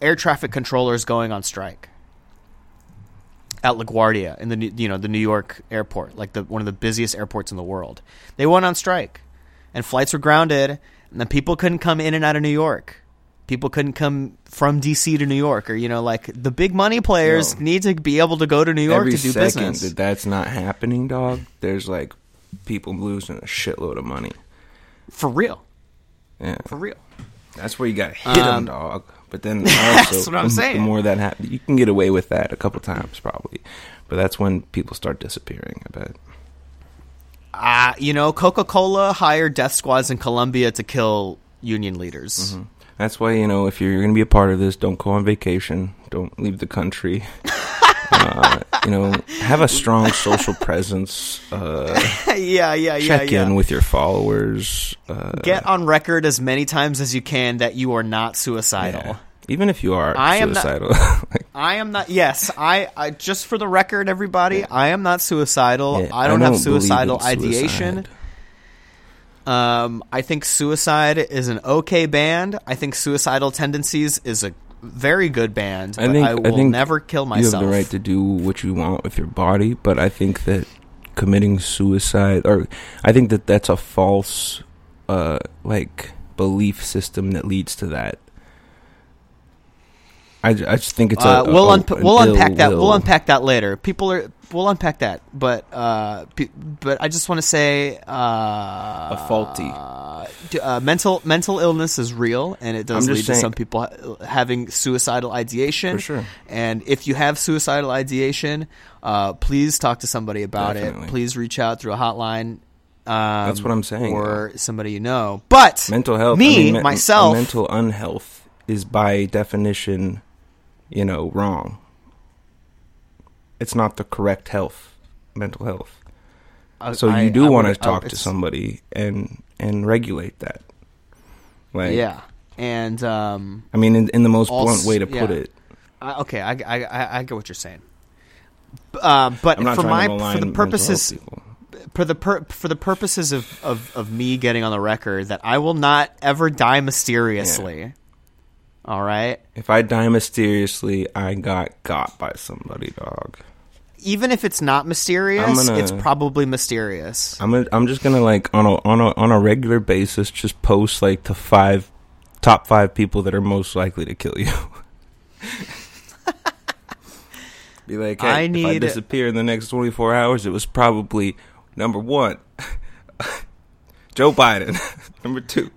air traffic controllers going on strike at LaGuardia in the you know the New York airport, like the one of the busiest airports in the world. They went on strike, and flights were grounded, and the people couldn't come in and out of New York. People couldn't come from DC to New York, or you know, like the big money players Yo. need to be able to go to New York Every to do business. that that's not happening, dog, there's like people losing a shitload of money. for real, Yeah, for real. that's where you got to hit Um, dog. But then also, That's what I'm the, saying. the more that happens, you can get away with that a couple times probably. But that's when people start disappearing. I bet. Uh, you know, Coca Cola hired death squads in Colombia to kill union leaders. Mm-hmm. That's why you know if you're going to be a part of this, don't go on vacation. Don't leave the country. uh, you know, have a strong social presence. Uh, yeah, yeah, yeah, check yeah. in with your followers. Uh, Get on record as many times as you can that you are not suicidal. yeah. Even if you are I am not- suicidal, like, I am not. Yes, I, I. Just for the record, everybody, I am not suicidal. yeah, I don't have believe in suicidal ideation. suicide. Um, I think suicide is an okay band. I think suicidal tendencies is a very good band. I but think I I will think never kill myself. You have the right to do what you want with your body, but I think that committing suicide, or I think that that's a false, uh, like belief system that leads to that. I, I just think it's uh, a, we'll a, unpa- an we'll unpack that. We'll unpack that later. People are. We'll unpack that. But uh, pe- but I just want to say uh, A faulty. Uh, d- uh, mental mental illness is real, and it does lead just to some people ha- having suicidal ideation. For sure. And if you have suicidal ideation, uh, please talk to somebody about Definitely. it. Please reach out through a hotline. Um, That's what I'm saying, Or somebody you know. But mental health. me I mean, me- myself, mental unhealth is by definition, you know, wrong. It's not the correct health, mental health. uh, So I- you do want to talk to somebody and and regulate that. Like, Yeah, and um, I mean, in, in the most blunt way to put yeah. it. I, okay, I, I, I, I get what you're saying. Uh, but for my for the purposes for the pur- for the purposes of, of, of me getting on the record that I will not ever die mysteriously. All right, If I die mysteriously, I got got by somebody, dog. even if it's not mysterious, gonna- it's probably mysterious. I'm I'm just gonna like on a on a on a regular basis just post like the five top five people that are most likely to kill you. Be like, hey, I if I disappear in the next 24 hours, it was probably number one, Joe Biden, number two,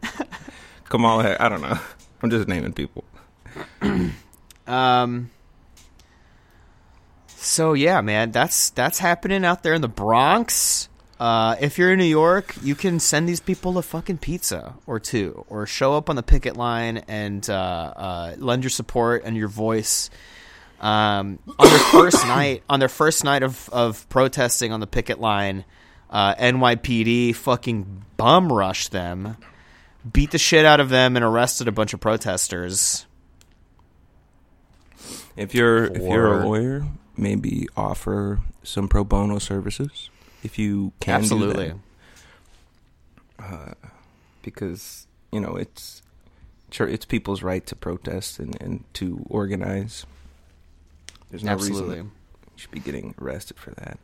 Kamala Harris. I don't know. I'm just naming people. Um. So yeah, man, that's that's happening out there in the Bronx. Uh, if you're in New York, you can send these people a fucking pizza or two, or show up on the picket line and uh, uh, lend your support and your voice. Um, on their first night, on their first night of, of protesting on the picket line, uh, NYPD fucking bum rushed them, beat the shit out of them, and arrested a bunch of protesters. If you're if you're a lawyer, maybe offer some pro bono services if you can. do that. Absolutely. because you know it's it's people's right to protest and, and to organize. There's no Absolutely. reason that you should be getting arrested for that.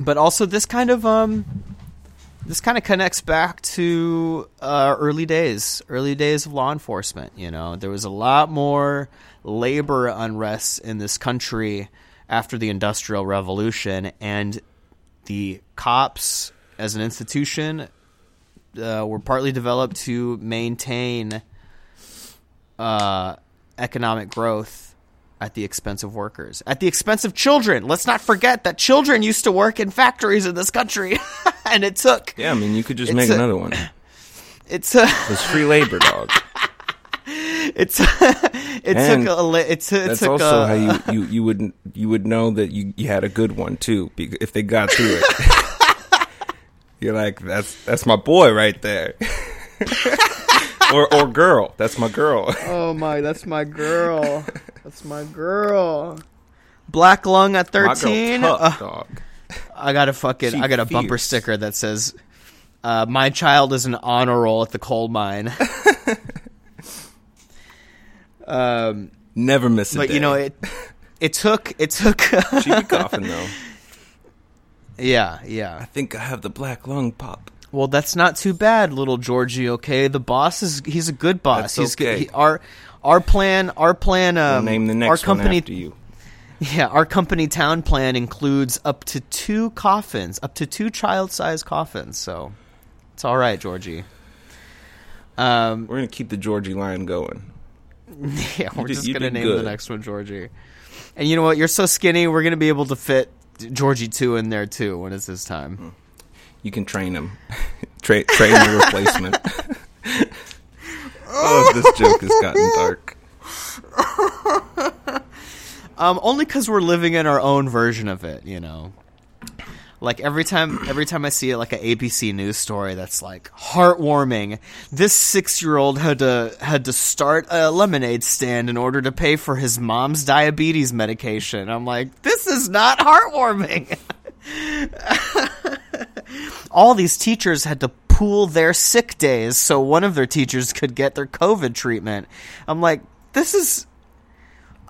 but also this kind of um this kind of connects back to uh, early days early days of law enforcement you know? There was a lot more labor unrest in this country after the industrial revolution and the cops as an institution uh, were partly developed to maintain uh, economic growth at the expense of workers, at the expense of children. Let's not forget that children used to work in factories in this country, and it took Yeah, I mean you could just make a- another one. it's a It's free labor, dog. it's it And took a li- it, t- it That's took also a, how you, you, you would you would know that you, you had a good one too if they got through it. You're like that's that's my boy right there, or or girl. That's my girl. Oh my, that's my girl. That's my girl. Black lung at My girl thirteen. tough, Uh, dog. I got a fucking She I got a bumper sticker that says uh, my child is an honor roll at the coal mine. um, Never miss a but day. you know it. It took. It took. she be coughing though. yeah, yeah. I think I have the black lung pop. Well, that's not too bad, little Georgie. Okay, the boss is. He's a good boss. That's he's good. okay. He, our our plan. Our plan. We'll Um, name the next our company. one after you. Yeah, our company town plan includes up to two coffins, up to two child-sized coffins. So it's all right, Georgie. Um, We're gonna keep the Georgie line going. yeah, we're did- just gonna name the next one Georgie. And you know what? You're so skinny. We're gonna be able to fit Georgie two in there too when it's this time. You can train him. Tra- train the replacement. oh, this joke has gotten dark. Um, only because we're living in our own version of it, you know. Like every time, every time I see like an ABC news story that's like heartwarming, this six-year-old had to had to start a lemonade stand in order to pay for his mom's diabetes medication. I'm like, this is not heartwarming. All these teachers had to pool their sick days so one of their teachers could get their COVID treatment. I'm like, this is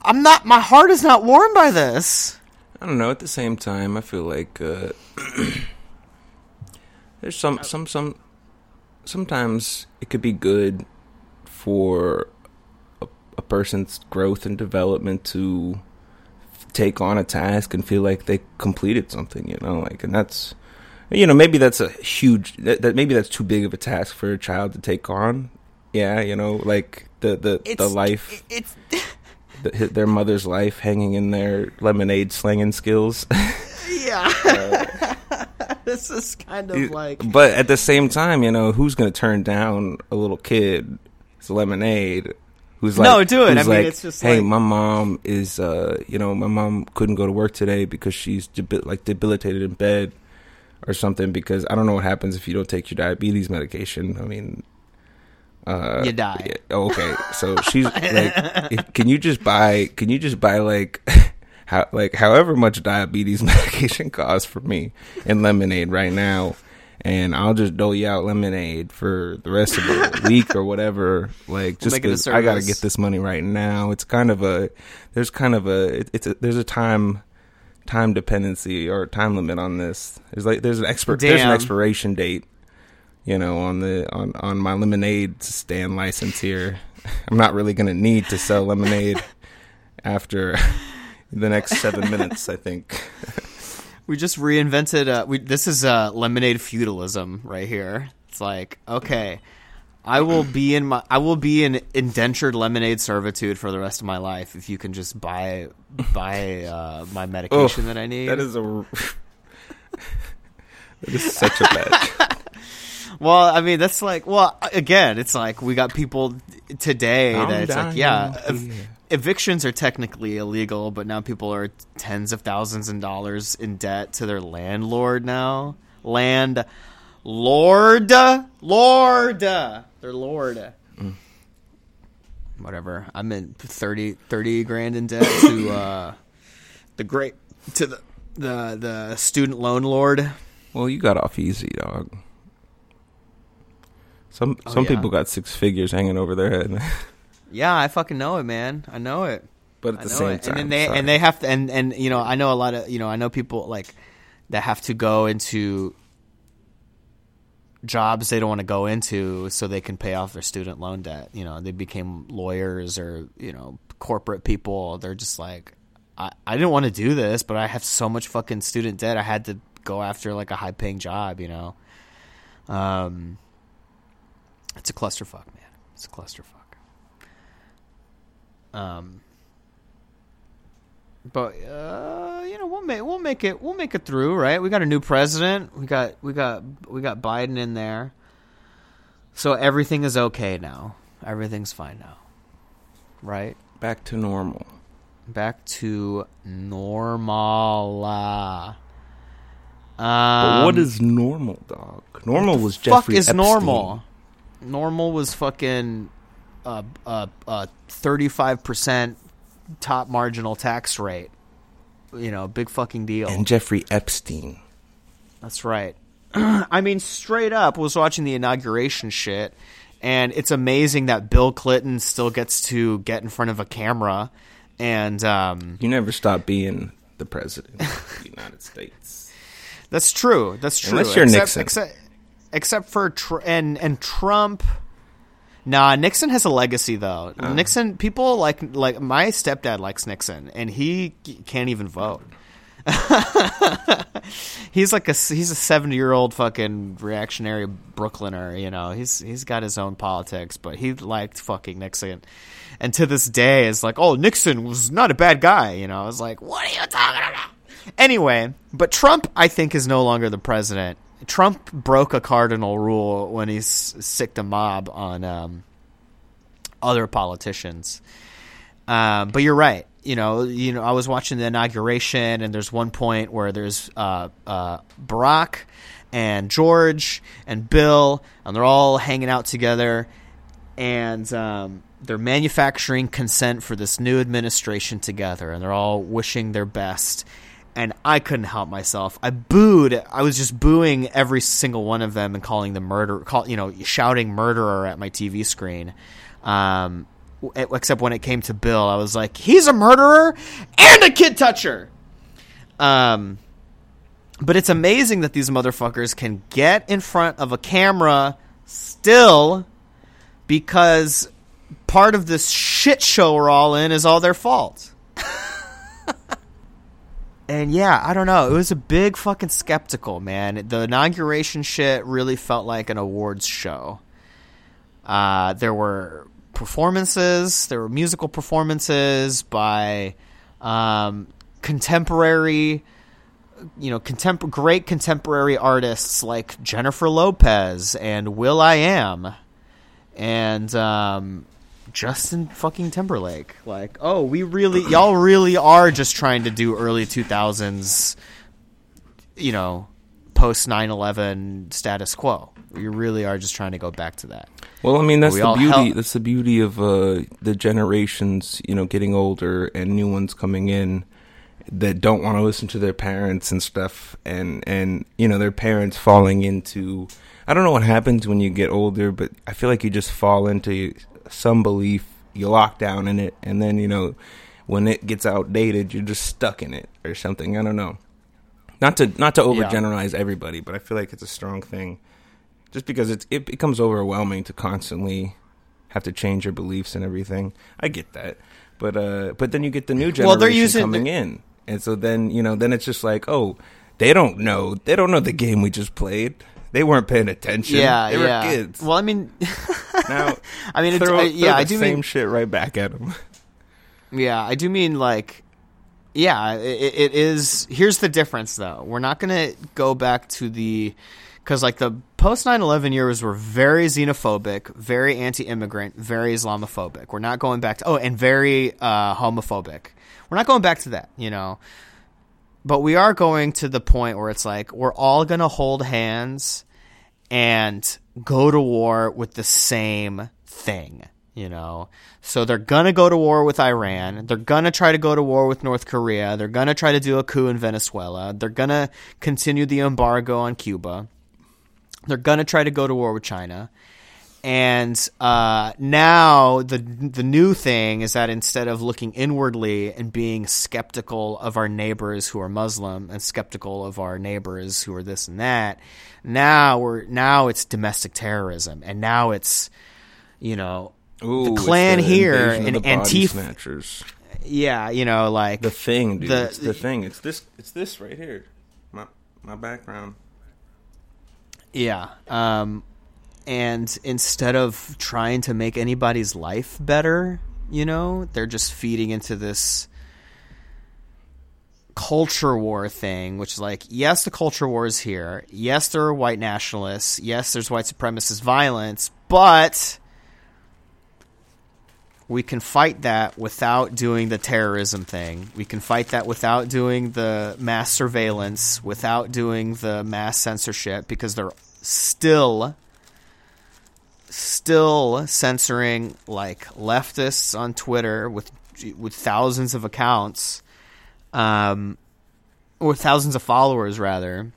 I'm not. My heart is not warmed by this. I don't know. At the same time, I feel like uh, there's some some some. Sometimes it could be good for a, a person's growth and development to take on a task and feel like they completed something. You know, like, and that's you know maybe that's a huge that, that maybe that's too big of a task for a child to take on. Yeah, you know, like the the the life It's the, their mother's life hanging in their lemonade slinging skills. yeah. this is kind of like but at the same time, you know, who's going to turn down a little kid? It's lemonade. Who's like, No, do it. I mean, like, it's just hey, like- my mom is, uh, you know, my mom couldn't go to work today because she's debi- like debilitated in bed or something. Because I don't know what happens if you don't take your diabetes medication. I mean, uh, You die. yeah, oh, okay, so she's like, if- can you just buy? Can you just buy like, how like however much diabetes medication costs for me in lemonade right now, and I'll just dole you out lemonade for the rest of the week or whatever. Like, just make it a 'cause I got to get this money right now. It's kind of a there's kind of a it, it's a, there's a time time dependency or time limit on this. There's like there's an expert there's an expiration date you know, on the on on my lemonade stand license here. I'm not really gonna need to sell lemonade after the next seven minutes. I think. we just reinvented. Uh, we this is uh, lemonade feudalism right here. It's like okay, I will be in my I will be in indentured lemonade servitude for the rest of my life if you can just buy buy uh, my medication that I need. That is a. that is such a bad. well, I mean that's like well again, it's like we got people today I'm that it's like yeah, ev- evictions are technically illegal, but now people are tens of thousands of dollars in debt to their landlord now. Land lord lord their lord. Mm. Whatever. I'm in 30, 30 grand in debt to uh the great to the the the student loan lord. Well, you got off easy, dog. Some Oh, some yeah. people got six figures hanging over their head, Yeah, I fucking know it, man. I know it. but at the same it. time, and then they sorry. and they have to and and you know I know a lot of you know I know people like that have to go into jobs they don't want to go into so they can pay off their student loan debt. You know, they became lawyers or you know corporate people. They're just like, I I didn't want to do this, but I have so much fucking student debt. I had to go after like a high paying job. You know, um, it's a clusterfuck, man. It's a clusterfuck. Um, but uh, you know we'll make we'll make it we'll make it through, right? We got a new president. We got we got we got Biden in there, so everything is okay now. Everything's fine now, right? back to normal. Back to normal. Uh, But um, what is normal, dog? Normal was fuck Jeffrey is Epstein. normal? Normal was fucking uh uh uh thirty five percent top marginal tax rate. You know, big fucking deal. and Jeffrey Epstein. That's right. I mean, straight up, was watching the inauguration shit, and it's amazing that Bill Clinton still gets to get in front of a camera, and um, You never stop being the president of the United States. That's true. That's true. Unless you're except, Nixon. except, except for tr- and and Trump. Nah, Nixon has a legacy though. Oh. Nixon, people like like my stepdad likes Nixon, and he can't even vote. he's like a he's a seventy year old fucking reactionary Brooklyner. You know, he's he's got his own politics, but he liked fucking Nixon. And to this day, is like, oh, Nixon was not a bad guy. You know, I was like, what are you talking about? Anyway, but Trump, I think, is no longer the president. Trump broke a cardinal rule when he sicked a mob on um, other politicians. Um, but you're right. You know, you know, I was watching the inauguration, and there's one point where there's uh, uh, Barack and George and Bill, and they're all hanging out together, and um, they're manufacturing consent for this new administration together, and they're all wishing their best. And I couldn't help myself. I booed. I was just booing every single one of them and calling them murder. Call you know, shouting murderer at my TV screen. Um, except when it came to Bill, I was like, he's a murderer and a kid toucher. Um, but it's amazing that these motherfuckers can get in front of a camera still because part of this shit show we're all in is all their fault. And yeah, I don't know. It was a big fucking skeptical, man. The inauguration shit really felt like an awards show. Uh, there were performances, there were musical performances by um, contemporary you know, contem- great contemporary artists like Jennifer Lopez and will.i.am and um, Justin fucking Timberlake. Like, oh, we really, y'all really are just trying to do early 2000s, you know, post 9 11 status quo. You really are just trying to go back to that. Well, I mean that's We the beauty. hel- that's the beauty of uh, the generations, you know, getting older and new ones coming in that don't want to listen to their parents and stuff, and and you know their parents falling into. I don't know what happens when you get older, but I feel like you just fall into some belief. You lock down in it, and then you know when it gets outdated, you're just stuck in it or something. I don't know. Not to not to Yeah. overgeneralize everybody, but I feel like it's a strong thing just because it's it becomes overwhelming to constantly have to change your beliefs and everything. I get that, but uh, but then you get the new generation Well, they're using- coming in, and so then you know then it's just like oh they don't know they don't know the game we just played. They weren't paying attention. Yeah, they were yeah. kids. Well, I mean, now, I mean, throw, uh, yeah, I do same mean, shit right back at them. yeah, I do mean like, yeah, it, it is. Here's the difference, though. We're not gonna go back to the because like the post 9-11 years were very xenophobic, very anti-immigrant, very Islamophobic. We're not going back to oh, and very uh, homophobic. We're not going back to that, you know. But we are going to the point where it's like we're all gonna hold hands and go to war with the same thing, you know. So they're gonna go to war with Iran. They're gonna try to go to war with North Korea. They're gonna try to do a coup in Venezuela. They're gonna continue the embargo on Cuba. They're gonna try to go to war with China. And uh, now the the new thing is that instead of looking inwardly and being skeptical of our neighbors who are Muslim and skeptical of our neighbors who are this and that, now we're now it's domestic terrorism, and now it's you know Ooh, it's Klan the here and the Antifa- snatchers. yeah you know like The thing, dude. The- it's the thing. It's this. It's this right here. My my background. Yeah. Um, and instead of trying to make anybody's life better, you know, they're just feeding into this culture war thing, which is like, yes, the culture war is here. Yes, there are white nationalists. Yes, there's white supremacist violence, but we can fight that without doing the terrorism thing. We can fight that without doing the mass surveillance, without doing the mass censorship, because they're still still censoring like leftists on Twitter with with thousands of accounts, um, or thousands of followers rather,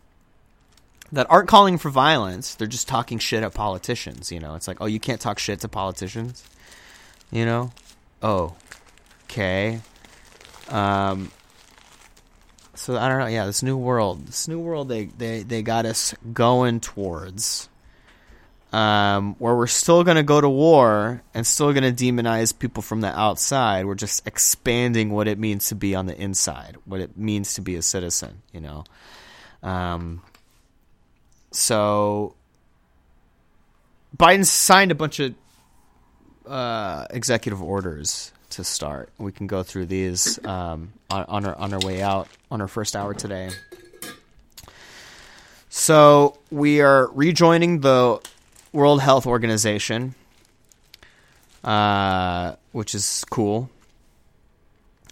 that aren't calling for violence. They're just talking shit at politicians. You know, it's like, oh, you can't talk shit to politicians. You know, oh, okay. Um, so I don't know. Yeah, this new world, this new world, they they they got us going towards. Um, where we're still going to go to war and still going to demonize people from the outside. We're just expanding what it means to be on the inside, what it means to be a citizen, you know. Um, so Biden signed a bunch of uh, executive orders to start. We can go through these um, on, on our on our way out on our first hour today. So we are rejoining the World Health Organization, uh, which is cool.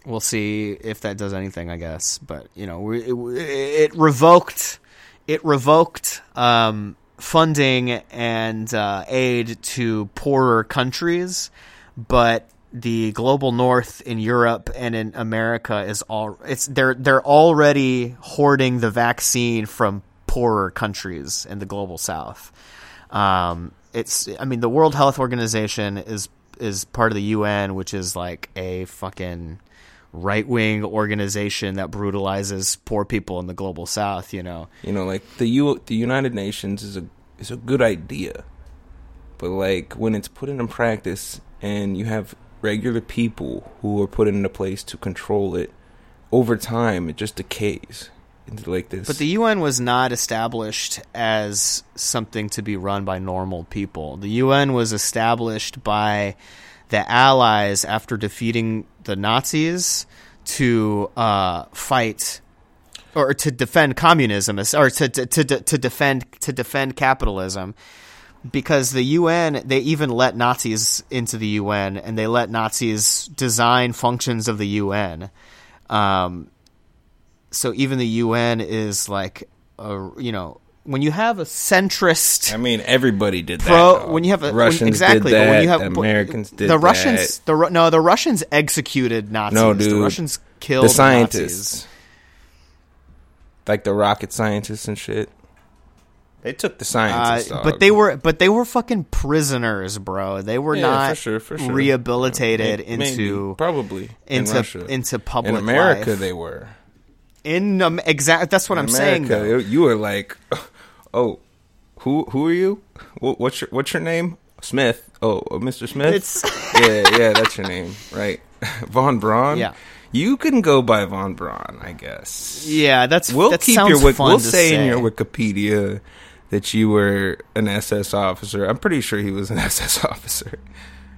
We'll see if that does anything, I guess. But you know, it, it revoked it revoked um, funding and uh, aid to poorer countries, but the global north in Europe and in America is all it's they're they're already hoarding the vaccine from poorer countries in the global south. Um, it's I mean the World Health Organization is is part of the UN, which is like a fucking right wing organization that brutalizes poor people in the global south. You know, You know, like the U, the United Nations is a is a good idea, but like when it's put into practice and you have regular people who are put into place to control it, over time it just decays like this. But the UN was not established as something to be run by normal people. The UN was established by the Allies after defeating the Nazis to uh, fight or to defend communism, or to to to, to defend to defend capitalism. Because the UN, they even let Nazis into the UN, and they let Nazis design functions of the UN. Um, so even the UN is like a you know when you have a centrist I mean, everybody did that. pro when you have a Russians when, exactly did that, when you have the Americans did the that. Russians the Ru- no the Russians executed Nazis No, dude, the. Russians killed the Nazis. scientists, like the rocket scientists and shit. They took the Uh, scientists, dog. but they were but they were fucking prisoners, bro. They were Yeah, not for sure, for sure. rehabilitated May- maybe, into probably into Russia. into public in America. life. They were in um, exact. That's what in I'm saying. Though. You were like, oh, who who are you? What's your what's your name? Smith. Oh, uh, Mr. Smith. It's yeah, yeah, that's your name, right? Von Braun. Yeah. you can go by Von Braun, I guess. yeah. That's We'll that keep your we'll to say, in your Wikipedia that you were an SS officer. I'm pretty sure he was an SS officer.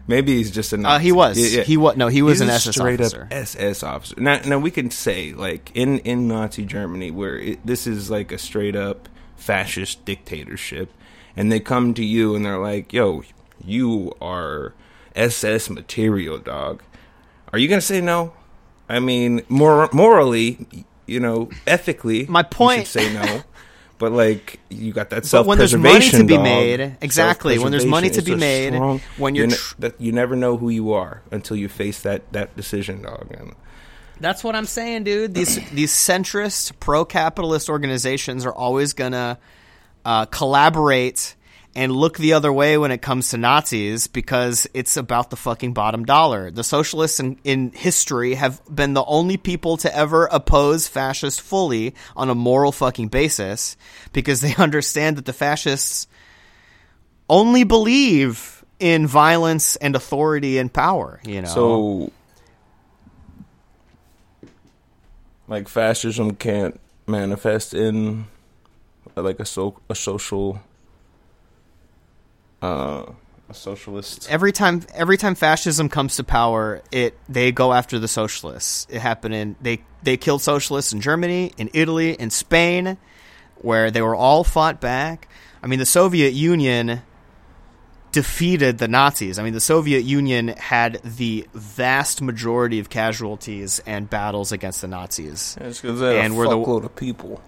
Maybe he's just a Nazi. Uh, he was. Yeah, yeah. He was. No, he was He's an SS straight officer. up SS officer. Now, now we can say like in in Nazi Germany, where it, this is like a straight up fascist dictatorship, and they come to you and they're like, "Yo, you are SS material, dog." Are you gonna say no? I mean, mor- morally, you know, ethically, My you point- should say no. But like you got that self when there's money to be made, dog. exactly, when there's money to be made, strong- when you're you ne- tr- you never know who you are until you face that that decision, dog. And That's what I'm saying, dude. These these centrist, pro-capitalist organizations are always gonna uh, collaborate and look the other way when it comes to Nazis because it's about the fucking bottom dollar. The socialists in, in history have been the only people to ever oppose fascists fully on a moral fucking basis because they understand that the fascists only believe in violence and authority and power. You know, so, like fascism can't manifest in like a so a social uh a socialist. every time every time fascism comes to power, it they go after the socialists. It happened in they they killed socialists in Germany, in Italy, in Spain, where they were all fought back. I mean, the Soviet Union defeated the Nazis. I mean, the Soviet Union had the vast majority of casualties and battles against the Nazis. It's because they had And we're the- people.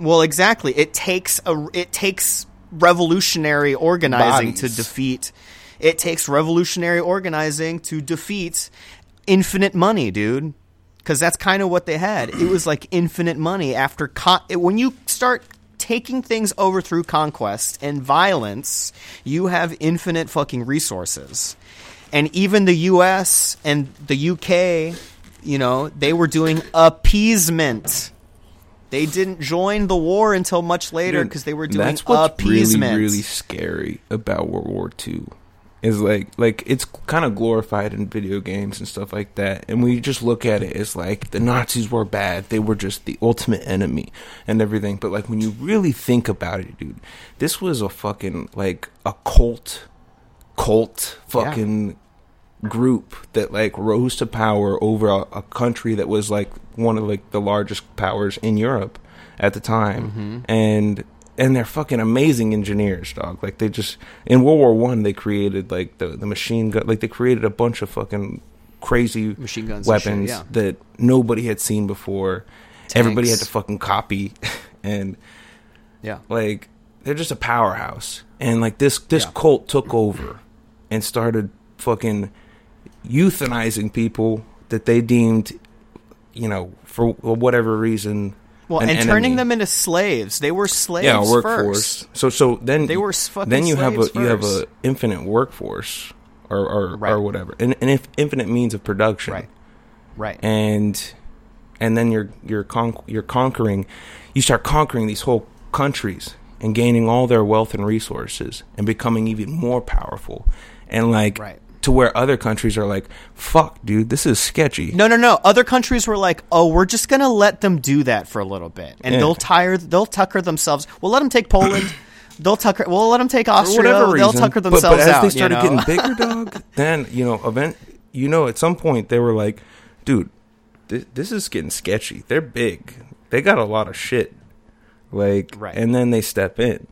Well, exactly. It takes a it takes revolutionary organizing to defeat. It takes revolutionary organizing to defeat infinite money, dude. Because that's kind of what they had. It was like infinite money after con- when you start taking things over through conquest and violence, you have infinite fucking resources. And even the U.S. and the UK, you know, they were doing appeasement. They didn't join the war until much later because they were doing that's what's appeasement. really really scary about World War II. Is like like it's kind of glorified in video games and stuff like that, and we just look at it as like the Nazis were bad, they were just the ultimate enemy and everything. But like when you really think about it, dude, this was a fucking like a cult, cult fucking group that like rose to power over a, a country that was like one of like the largest powers in Europe at the time, mm-hmm. and and they're fucking amazing engineers, dog. Like they just in World War One they created like the the machine gun, like they created a bunch of fucking crazy Machine guns and shit, weapons yeah. that nobody had seen before. Everybody had to fucking copy, and yeah. like they're just a powerhouse and like this this Yeah. cult took over and started fucking euthanizing people that they deemed you know for whatever reason Well, an and turning them into slaves. They were slaves yeah workforce first. so so then They were fucking then you have a slaves you have a infinite workforce or or, Right. or whatever and, an inf- infinite means of production Right. Right. and and then you're you're con- you're conquering you start conquering these whole countries and gaining all their wealth and resources and becoming even more powerful and like Right. To where other countries are like fuck dude this is sketchy No, no, no. Other countries were like, "Oh, we're just gonna let them do that for a little bit, and Yeah. they'll tire, they'll tucker themselves. We'll let them take Poland. they'll tucker. We'll let them take Austria. whatever they'll reason tucker but, themselves but as out. they started you know? getting bigger dog then you know event you know at some point they were like dude this, this is getting sketchy they're big they got a lot of shit like Right. and then they step in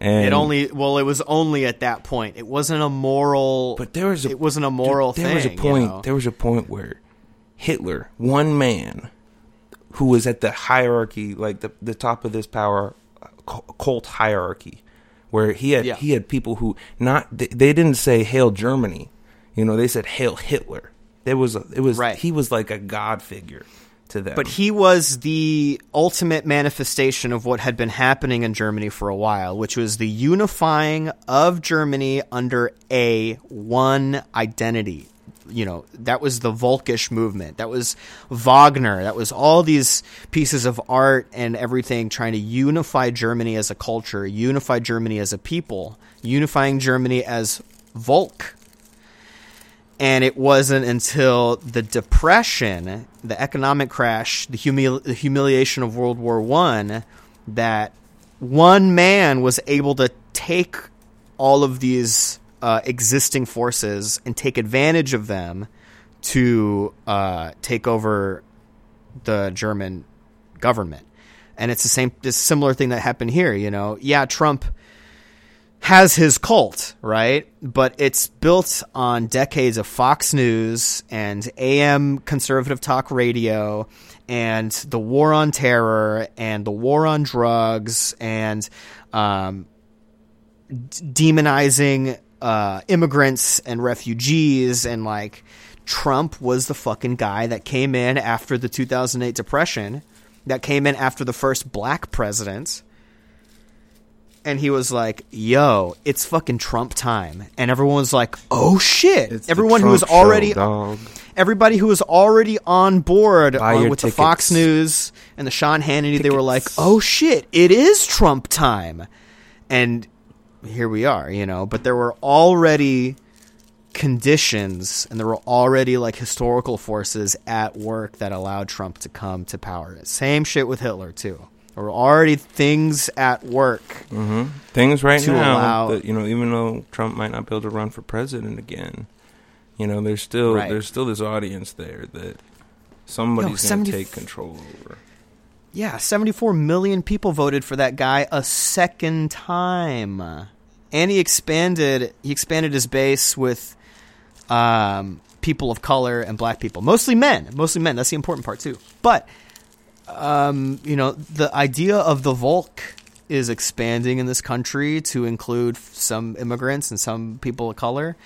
and it only well, it was only at that point. It wasn't a moral. But there was a, it wasn't a moral dude, there was a thing, you point. know? There was a point where Hitler, one man, who was at the hierarchy, like the the top of this power cult hierarchy, where he had Yeah. he had people who not they, they didn't say hail Germany, you know, they said hail Hitler. There was a, it was Right. he was like a god figure to them. But he was the ultimate manifestation of what had been happening in Germany for a while, which was the unifying of Germany under a one identity. You know, that was the Volkisch movement. That was Wagner. That was all these pieces of art and everything trying to unify Germany as a culture, unify Germany as a people, unifying Germany as Volk and it wasn't until the depression, the economic crash, the, humil- the humiliation of World War One, that one man was able to take all of these uh, existing forces and take advantage of them to uh, take over the German government. And it's the same, this similar thing that happened here. You know, yeah, Trump has his cult, right? But it's built on decades of Fox News and AM conservative talk radio and the war on terror and the war on drugs and um, d- demonizing uh, immigrants and refugees and like Trump was the fucking guy that came in after the 2008 depression that came in after the first black president and he was like, "Yo, it's fucking Trump time," and everyone was like, "Oh shit!" It's everyone who was show, already dog. everybody who was already on board uh, your with the Fox. News and the Sean Hannity, they were like, "Oh shit, it is Trump time," and here we are, you know. But there were already conditions, and there were already like historical forces at work that allowed Trump to come to power. Same shit with Hitler too. Were already things at work. things right now allow- that you know even though Trump might not be able to run for president again you know there's still Right. there's still this audience there that somebody's going 70 to take control over Yeah, 74 million people voted for that guy a second time. And he expanded he expanded his base with um, people of color and black people. Mostly men, mostly men. That's the important part too. But um, you know, the idea of the Volk is expanding in this country to include some immigrants and some people of color.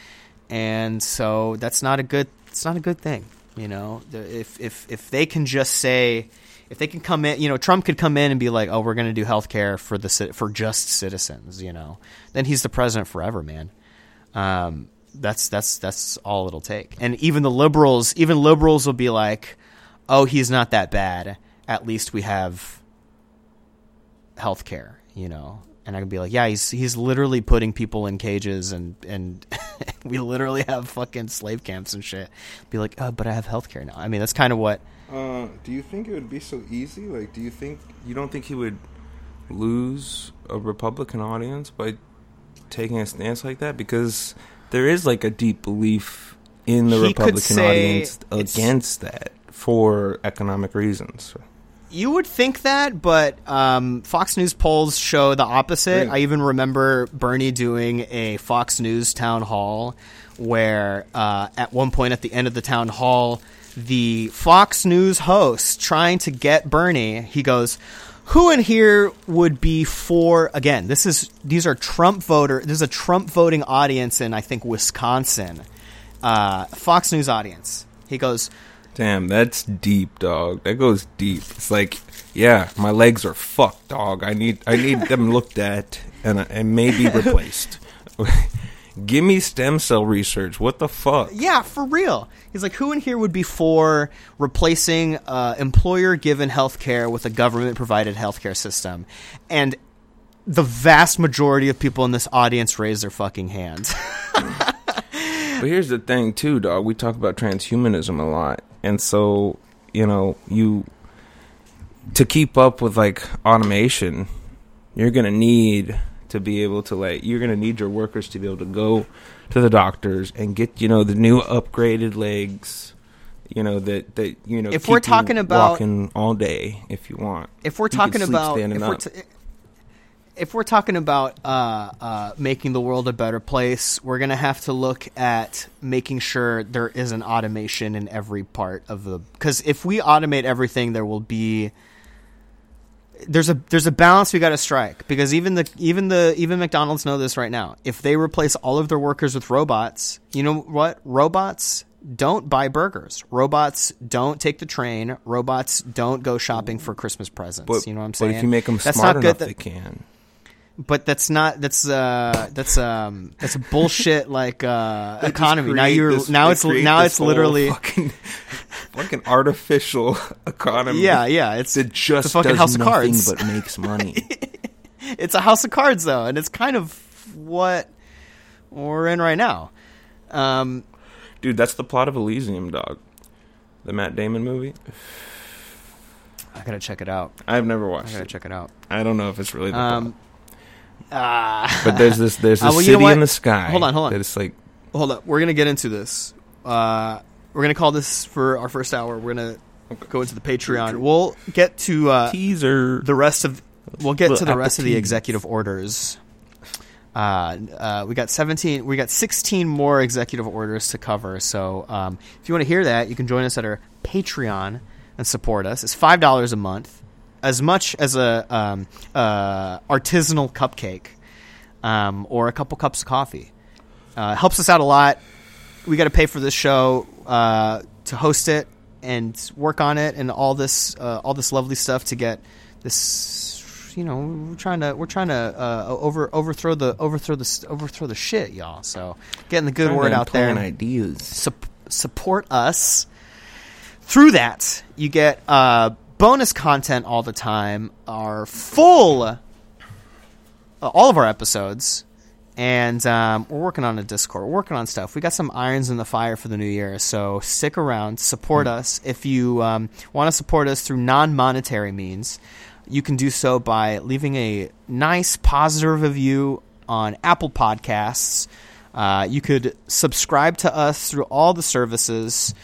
And so that's not a good it's not a good thing, you know. If if if they can just say if they can come in, you know, Trump could come in and be like, "Oh, we're going to do health care for the for just citizens," you know. Then he's the president forever, man. Um, that's that's that's all it'll take. And even the liberals, even liberals will be like, "Oh, he's not that bad. At least we have health care," you know. And I can be like, "Yeah, he's he's literally putting people in cages and and we literally have fucking slave camps and shit." Be like, "Uh, but I have health care now." I mean, that's kind of what uh, do you think it would be so easy like do you think you don't think he would lose a republican audience by taking a stance like that because there is like a deep belief in the He republican audience against that for economic reasons You would think that, but um, Fox News polls show the opposite. Really? I even remember Bernie doing a Fox News town hall where, uh, at one point at the end of the town hall, the Fox News host trying to get Bernie, he goes, "Who in here would be for?" Again, this is these are Trump voter. There's a Trump voting audience in I think Wisconsin. Uh, Fox News audience. He goes, Damn, that's deep, dog. That goes deep. It's like, yeah, my legs are fucked, dog. I need, I need them looked at and and maybe replaced. Give me stem cell research. What the fuck? Yeah, for real. He's like, who in here would be for replacing uh, employer given health care with a government provided healthcare system? And the vast majority of people in this audience raise their fucking hands. But here's the thing, too, dog. We talk about transhumanism a lot, and so you know, you to keep up with like automation, you're gonna need to be able to like you're gonna need your workers to be able to go to the doctors and get you know the new upgraded legs. You know that that you know. If we're talking about- walking all day, if you want, if we're talking about if we're, t- if we're talking about uh, uh, making the world a better place, we're gonna have to look at making sure there is an automation in every part of the. Because if we automate everything, there will be there's a there's a balance we got to strike because even the even the even McDonald's know this right now. If they replace all of their workers with robots, you know what? Robots don't buy burgers. Robots don't take the train. Robots don't go shopping for Christmas presents. but you know what I'm saying? But if you make them That's smart enough, good. they can. But that's not that's uh that's um that's a bullshit like uh economy. Now you're this- now it's now it's literally fucking, fucking artificial economy. yeah yeah it's that just it's a fucking house of cards. but makes money. it's a house of cards though, and it's kind of what we're in right now. Um, Dude, that's the plot of Elysium, dog. The Matt Damon movie. I gotta check it out. I've never watched. I gotta it. check it out. I don't know if it's really the Um, plot. Uh, But there's this there's Uh, this well, you know city in the sky. Hold on, hold on. That it's like hold up. We're gonna get into this. Uh, we're gonna call this for our first hour. We're gonna go into the Patreon. We'll get to uh, teaser. the rest of. We'll get to the rest of the executive orders. Uh, uh, we got 17 we got 16 more executive orders to cover so um, if you want to hear that you can join us at our patreon and support us it's five dollars a month as much as a um, uh, artisanal cupcake um, or a couple cups of coffee. Uh, helps us out a lot. We got to pay for this show uh, to host it and work on it and all this uh, all this lovely stuff to get this you know we're trying to we're trying to uh, over overthrow the overthrow the overthrow the shit y'all. So getting the good Trying word out there. implement ideas. sup- support us. Through that you get uh, bonus content all the time our full uh, all of our episodes and um, we're working on a discord we're working on stuff. We got some irons in the fire for the new year so stick around support us. If you um, want to support us through non-monetary means you can do so by leaving a nice positive review on apple podcasts. Uh, you could subscribe to us through all the services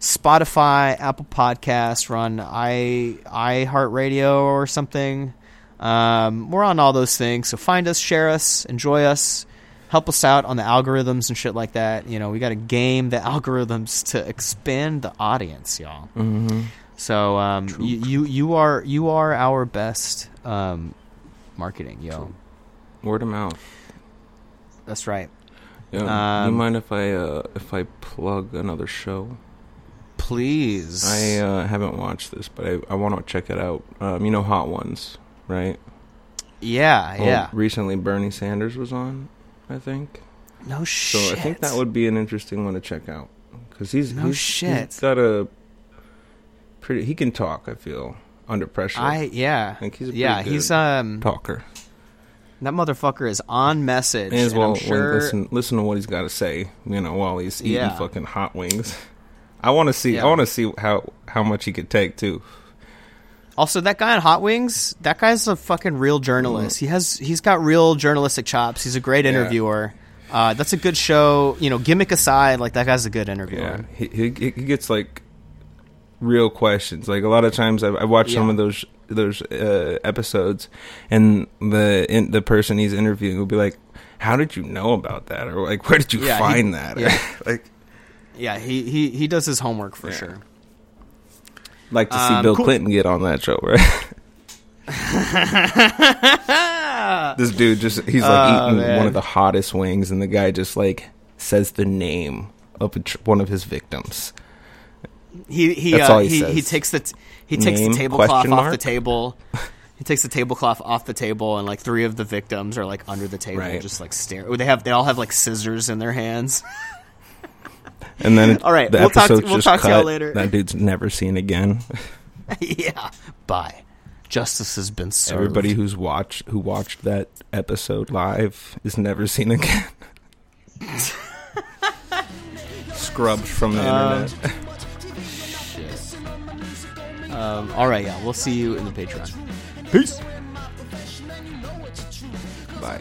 Spotify, Apple Podcasts, run i iHeartRadio or something. Um, we're on all those things, so find us, share us, enjoy us, help us out on the algorithms and shit like that. You know, we got to game the algorithms to expand the audience, y'all. Mm-hmm. So um, you, you you are you are our best um, marketing, yo. Word of mouth. That's right. Yeah. do Um, you mind if I uh, if I plug another show? Please. I uh, haven't watched this, but I, I want to check it out. Um, you know, Hot Ones, right? yeah, Well, yeah. Recently, Bernie Sanders was on, I think. No shit. So. I think that would be an interesting one to check out because he's No he's, shit. he's got a pretty. He can talk. I feel under pressure. I yeah. think he's a yeah, he's um talker. that motherfucker is on message. As well I'm sure listen listen to what he's got to say. You know, while he's eating Yeah. fucking hot wings. I want to see. Yeah. I want to see how how much he could take too. Also, that guy on Hot Wings, that guy's a fucking real journalist. He has he's got real journalistic chops. He's a great Yeah. interviewer. Uh, that's a good show. You know, gimmick aside, like that guy's a good interviewer. Yeah, he, he he gets like real questions. Like a lot of times, I've, I've watched some of those those uh, episodes, and the in, the person he's interviewing will be like, "How did you know about that?" Or like, "Where did you Yeah, he- find that?" Yeah. like, Yeah, he, he he does his homework for Yeah. sure. like to see Um, Bill cool. Clinton get on that show, right? this dude just he's like Oh, eating man. one of the hottest wings, and the guy just like says the name of a tr- one of his victims. He he That's uh, all he he, says. he takes the t- he takes Name, the tablecloth off the table. He takes the tablecloth off the table, and like three of the victims are like under the table, Right. just like stare. They have they all have like scissors in their hands. And then it, All right, the we'll talk to- we'll just talk to y'all later. That dude's never seen again. yeah, bye. Justice has been served. Everybody who's watched who watched that episode live is never seen again. Scrubbed from the Um, internet. Um, all right, yeah, we'll see you in the Patreon. Peace. Bye.